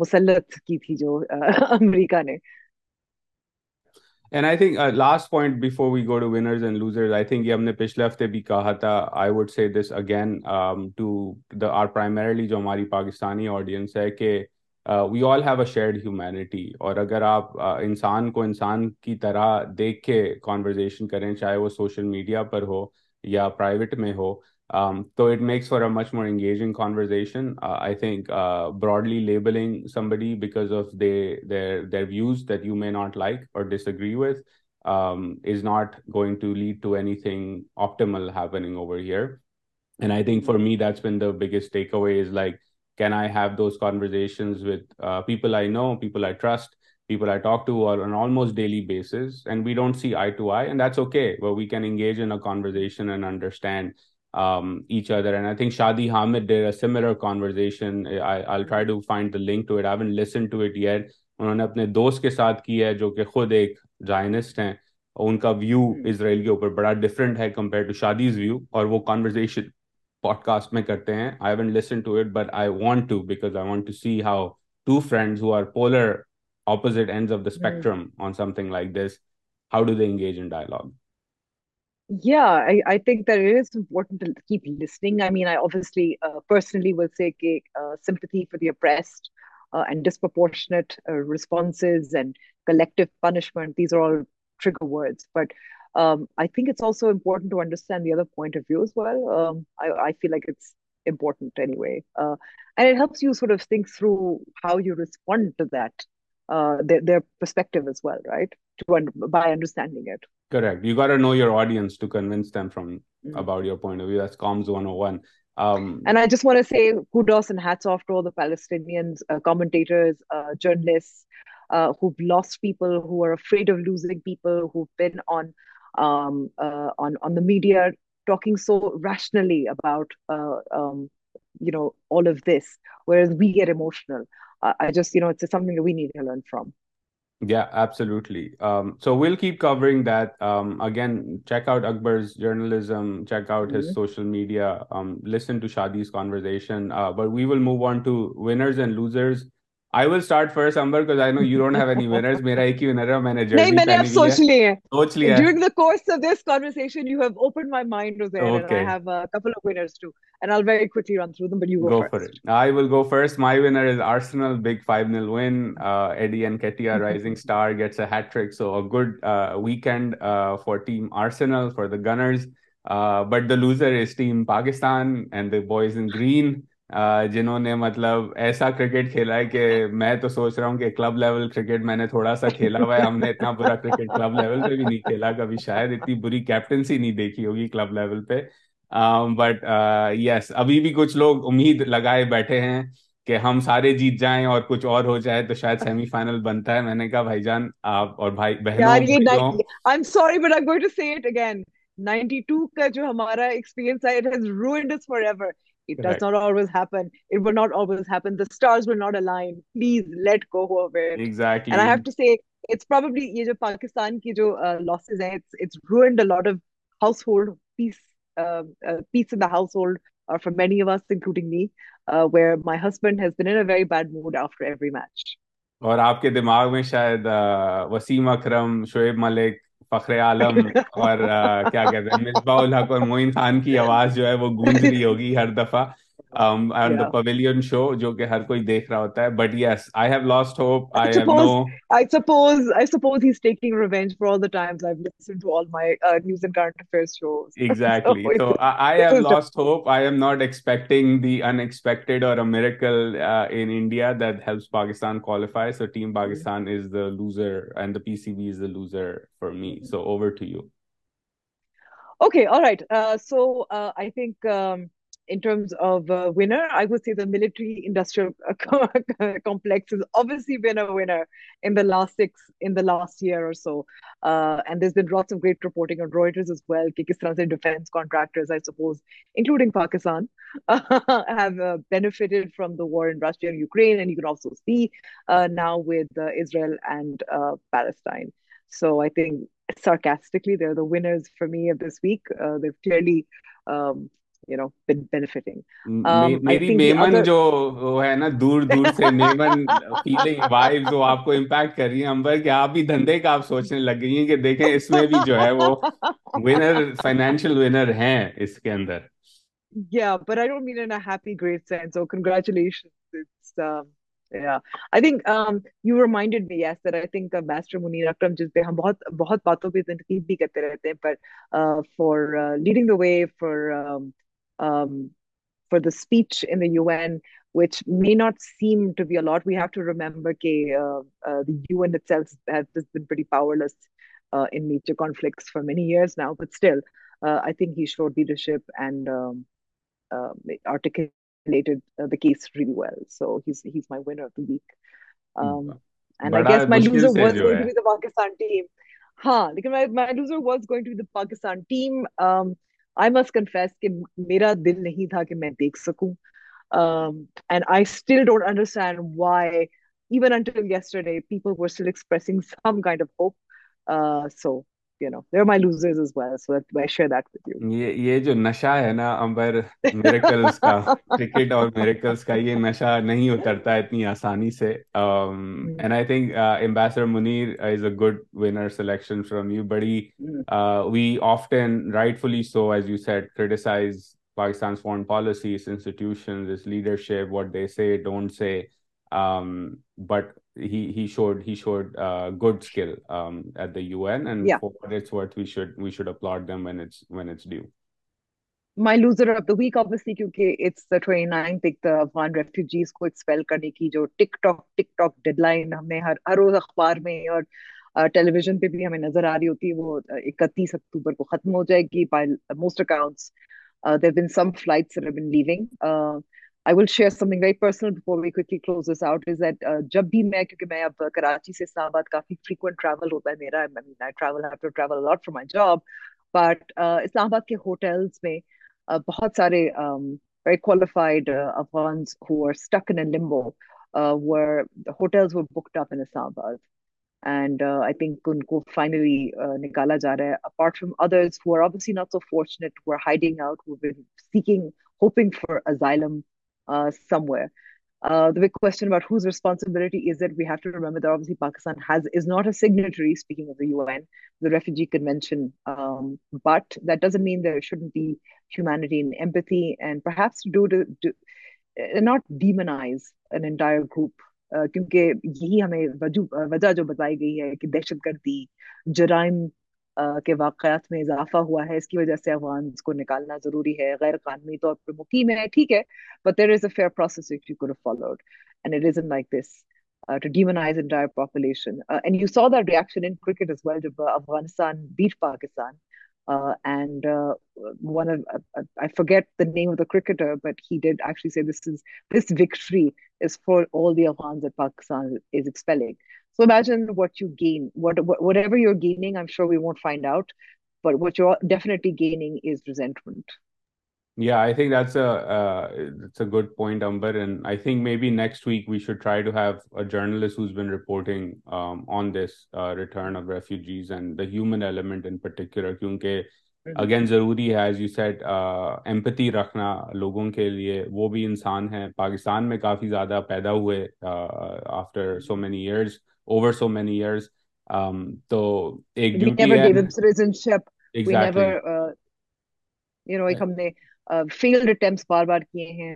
پچھلے ہفتے بھی um، ہماری Pakistani audience ہے کہ اگر آپ انسان کو انسان کی طرح دیکھ کے کانورزیشن کریں چاہے وہ سوشل میڈیا پر ہو یا پرائیویٹ میں ہو So um, it makes for a much more engaging conversation. Uh, I think uh, broadly labeling somebody because of their views that you may not like or disagree with um, is not going to lead to anything optimal happening over here. And I think for me, that's been the biggest takeaway is like, can I have those conversations with uh, people I know, people I trust, people I talk to on an almost daily basis, and we don't see eye to eye, and that's okay, but we can engage in a conversation and understand um, each other. And I I, I think Shadi Hamid did a similar conversation. I'll try to to to find the link it. haven't listened it yet. انہوں نے اپنے دوست کے ساتھ کی ہے جو کہ خود ایک جائنسٹ ہیں ان کا ویو اسرائیل کے اوپر بڑا ڈفرینٹ ہے کمپیئر وہ کانورزیشن پوڈ کاسٹ میں کرتے ہیں spectrum on something like this how do they engage in dialogue Yeah, I, I think that it is important to keep listening. I mean, I obviously uh, personally will say uh, sympathy for the oppressed uh, and disproportionate uh, responses and collective punishment. These are all trigger words. But um, I think it's also important to understand the other point of view as well. Um, I, I feel like it's important anyway. Uh, and it helps you sort of think through how you respond to that, uh, their, their perspective as well, right, To un by understanding it. Correct. You got to know your audience to convince them from mm. about your point of view. That's comms 101. Um, and I just want to say kudos and hats off to all the Palestinians, uh, commentators, uh, journalists uh, who've lost people, who are afraid of losing people, who've been on um, uh, on, on the media talking so rationally about, uh, um, you know, all of this, whereas we get emotional. Uh, I just, you know, it's just something that we need to learn from. Yeah, absolutely. Um, so we'll keep covering that. Um, again, check out Akbar's journalism, check out mm -hmm. his social media, um, listen to Shadi's conversation. Uh, but we will move on to winners and losers. I will start first, Amber, because I know you don't have any winners. My only winner is my journey. No, I have thought. During the course of this conversation, you have opened my mind, Rosanna. Okay. and I have a couple of winners too. and I'll very quickly run through them. But you go, go first. for it. I will go first. My winner is Arsenal, big 5 0 win. Uh, Eddie and Ketia, rising star, gets a hat trick. So a good uh, weekend uh, for Team Arsenal, for the Gunners. Uh, but the loser is Team Pakistan and the boys in green. جنہوں نے مطلب ایسا cricket کھیلا ہے کہ میں تو سوچ رہا ہوں کہ کلب لیول کرکٹ میں نے تھوڑا سا کھیلا ہوا ہے ہم نے اتنا برا کرکٹ کلب لیول پہ بھی نہیں کھیلا کبھی شاید اتنی بری کیپٹنسی نہیں دیکھی ہوگی کلب لیول پہ بٹ um, یس uh, ابھی بھی کچھ لوگ امید لگائے بیٹھے ہیں کہ ہم سارے جیت جائیں اور کچھ اور ہو جائے تو شاید سیمی فائنل بنتا ہے میں نے کہا بھائی جان آپ اور جو جو جو ہمارا پاکستان کی ہیں اور آپ کے دماغ میں شاید uh, وسیم اکرم شعیب ملک فخر عالم اور uh, کیا کہتے ہیں مصباح الحق اور موین خان کی آواز جو ہے وہ گونج رہی ہوگی ہر دفعہ um and yeah. the pavilion show jo ke har koi dekh raha hota hai. but yes i have lost hope i, I suppose, have no i suppose i suppose he's taking revenge for all the times i've listened to all my uh, news and current affairs shows exactly so, so i, I have lost hope i am not expecting the unexpected or a miracle uh, in india that helps pakistan qualify so team pakistan yeah. is the loser and the pcb is the loser for me so over to you okay all right uh, so uh, i think um in terms of uh, winner, I would say the military industrial complex is obviously been a winner in the last six, in the last year or so. Uh, and there's been lots of great reporting on Reuters as well. Kikistan's defense contractors, I suppose, including Pakistan, uh, have uh, benefited from the war in Russia and Ukraine. And you can also see uh, now with uh, Israel and uh, Palestine. So I think sarcastically, they're the winners for me of this week. Uh, they've clearly um, میری میمن میمن جو ہے نا دور دور سے feeling vibes وہ آپ کو امپیکٹ کر رہی ہیں امبر کہ آپ بھی دھندے کا آپ سوچنے لگ گئی ہیں ہیں کہ دیکھیں اس اس میں بھی جو ہے وہ کے اندر کرتے رہتے um, for the speech in the UN, which may not seem to be a lot. We have to remember that uh, uh, the UN itself has been pretty powerless uh, in major conflicts for many years now. But still, uh, I think he showed leadership and um, uh, articulated uh, the case really well. So he's he's my winner of the week. Um, and but I guess I my loser was going to be the Pakistan team. Huh, like my, my loser was going to be the Pakistan team. Um, I must confess کہ میرا دل نہیں تھا کہ میں دیکھ سکوں سو um, یہ جو نشا ہے نا امبر میریکلز کا کرکٹ اور میریکلز کا یہ نشا نہیں اترتا اتنی آسانی سے and I think ambassador Munir is a good winner selection from you بڑی we often rightfully so as you set criticise Pakistan foreign policy institution leadership what they say don't سے بٹ میں بھی رہی ہوتی ہے وہ اکتیس اکتوبر کو ختم ہو جائے گی I will share something very personal before we close this out is that جب بھی میں میں کیونکہ اب کراچی سے اسلام آباد کافی فریکوینٹ ٹریول ہوتا ہے میرا بٹ اسلام آباد کے ہوٹلس میں بہت سارے Uh, Uh, somewhere. the the the big question about whose responsibility is is it, we have to to, remember that that obviously Pakistan has not not a signatory, speaking of UN, Refugee Convention, um, but doesn't mean there shouldn't be humanity and and empathy, perhaps do demonize an entire group. یہی ہمیں وجہ جو بتائی گئی ہے کہ دہشت گردی جرائم کے واقعات میں اضافہ ہوا ہے اس کی وجہ سے افغان نکالنا ضروری ہے غیر قانونی طور پر مقیم ہے ٹھیک ہے but there is a fair process you you could followed and and it in like this to entire population so that reaction cricket well جب Afghanistan beat Pakistan name of the کراکستان گڈ اگین ضروری ہے انسان ہیں پاکستان میں کافی زیادہ پیدا ہوئے سو مینی ایئرس تو فیلڈ اٹمپٹس بار بار کیے ہیں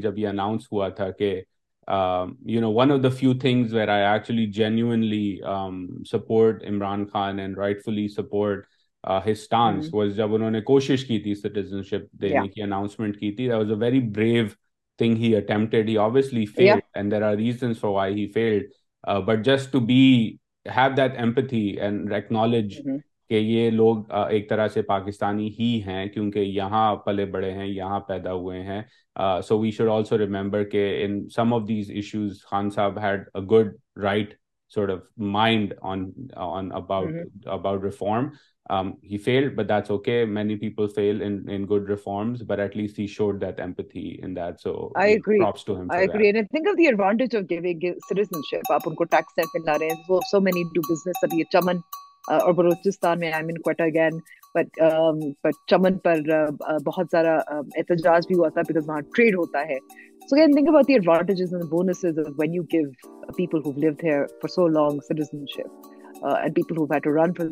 جب یہ announce ہوا تھا کہ um, you know, one of the few things where I actually genuinely um, جب انہوں نے کوشش کی تھی citizenship دینے کی announcement کی تھی that was a very brave thing he attempted. He obviously failed yeah. and there are reasons for why he have that empathy and acknowledge کہ یہ لوگ ایک طرح سے پاکستانی ہی ہیں کیونکہ یہاں پلے بڑے ہیں یہاں پیدا ہوئے ہیں so we should also remember کہ in some of these issues Khan صاحب had a good right sort of mind on on about about reform بہت سارا ٹریڈ ہوتا ہے ہم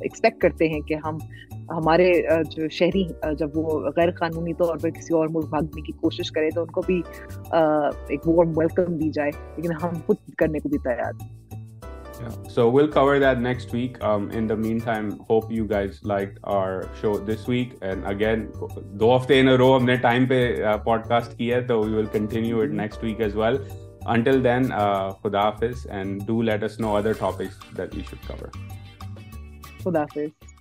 ایکسپیکٹ کرتے ہیں کہ ہم ہمارے uh, جو شہری uh, جب وہ غیر قانونی طور پر کسی اور کوشش کرے تو ان کو بھی uh, جائے لیکن ہم خود کرنے کو بھی تیار انٹل دین حافظ and let letters know other topics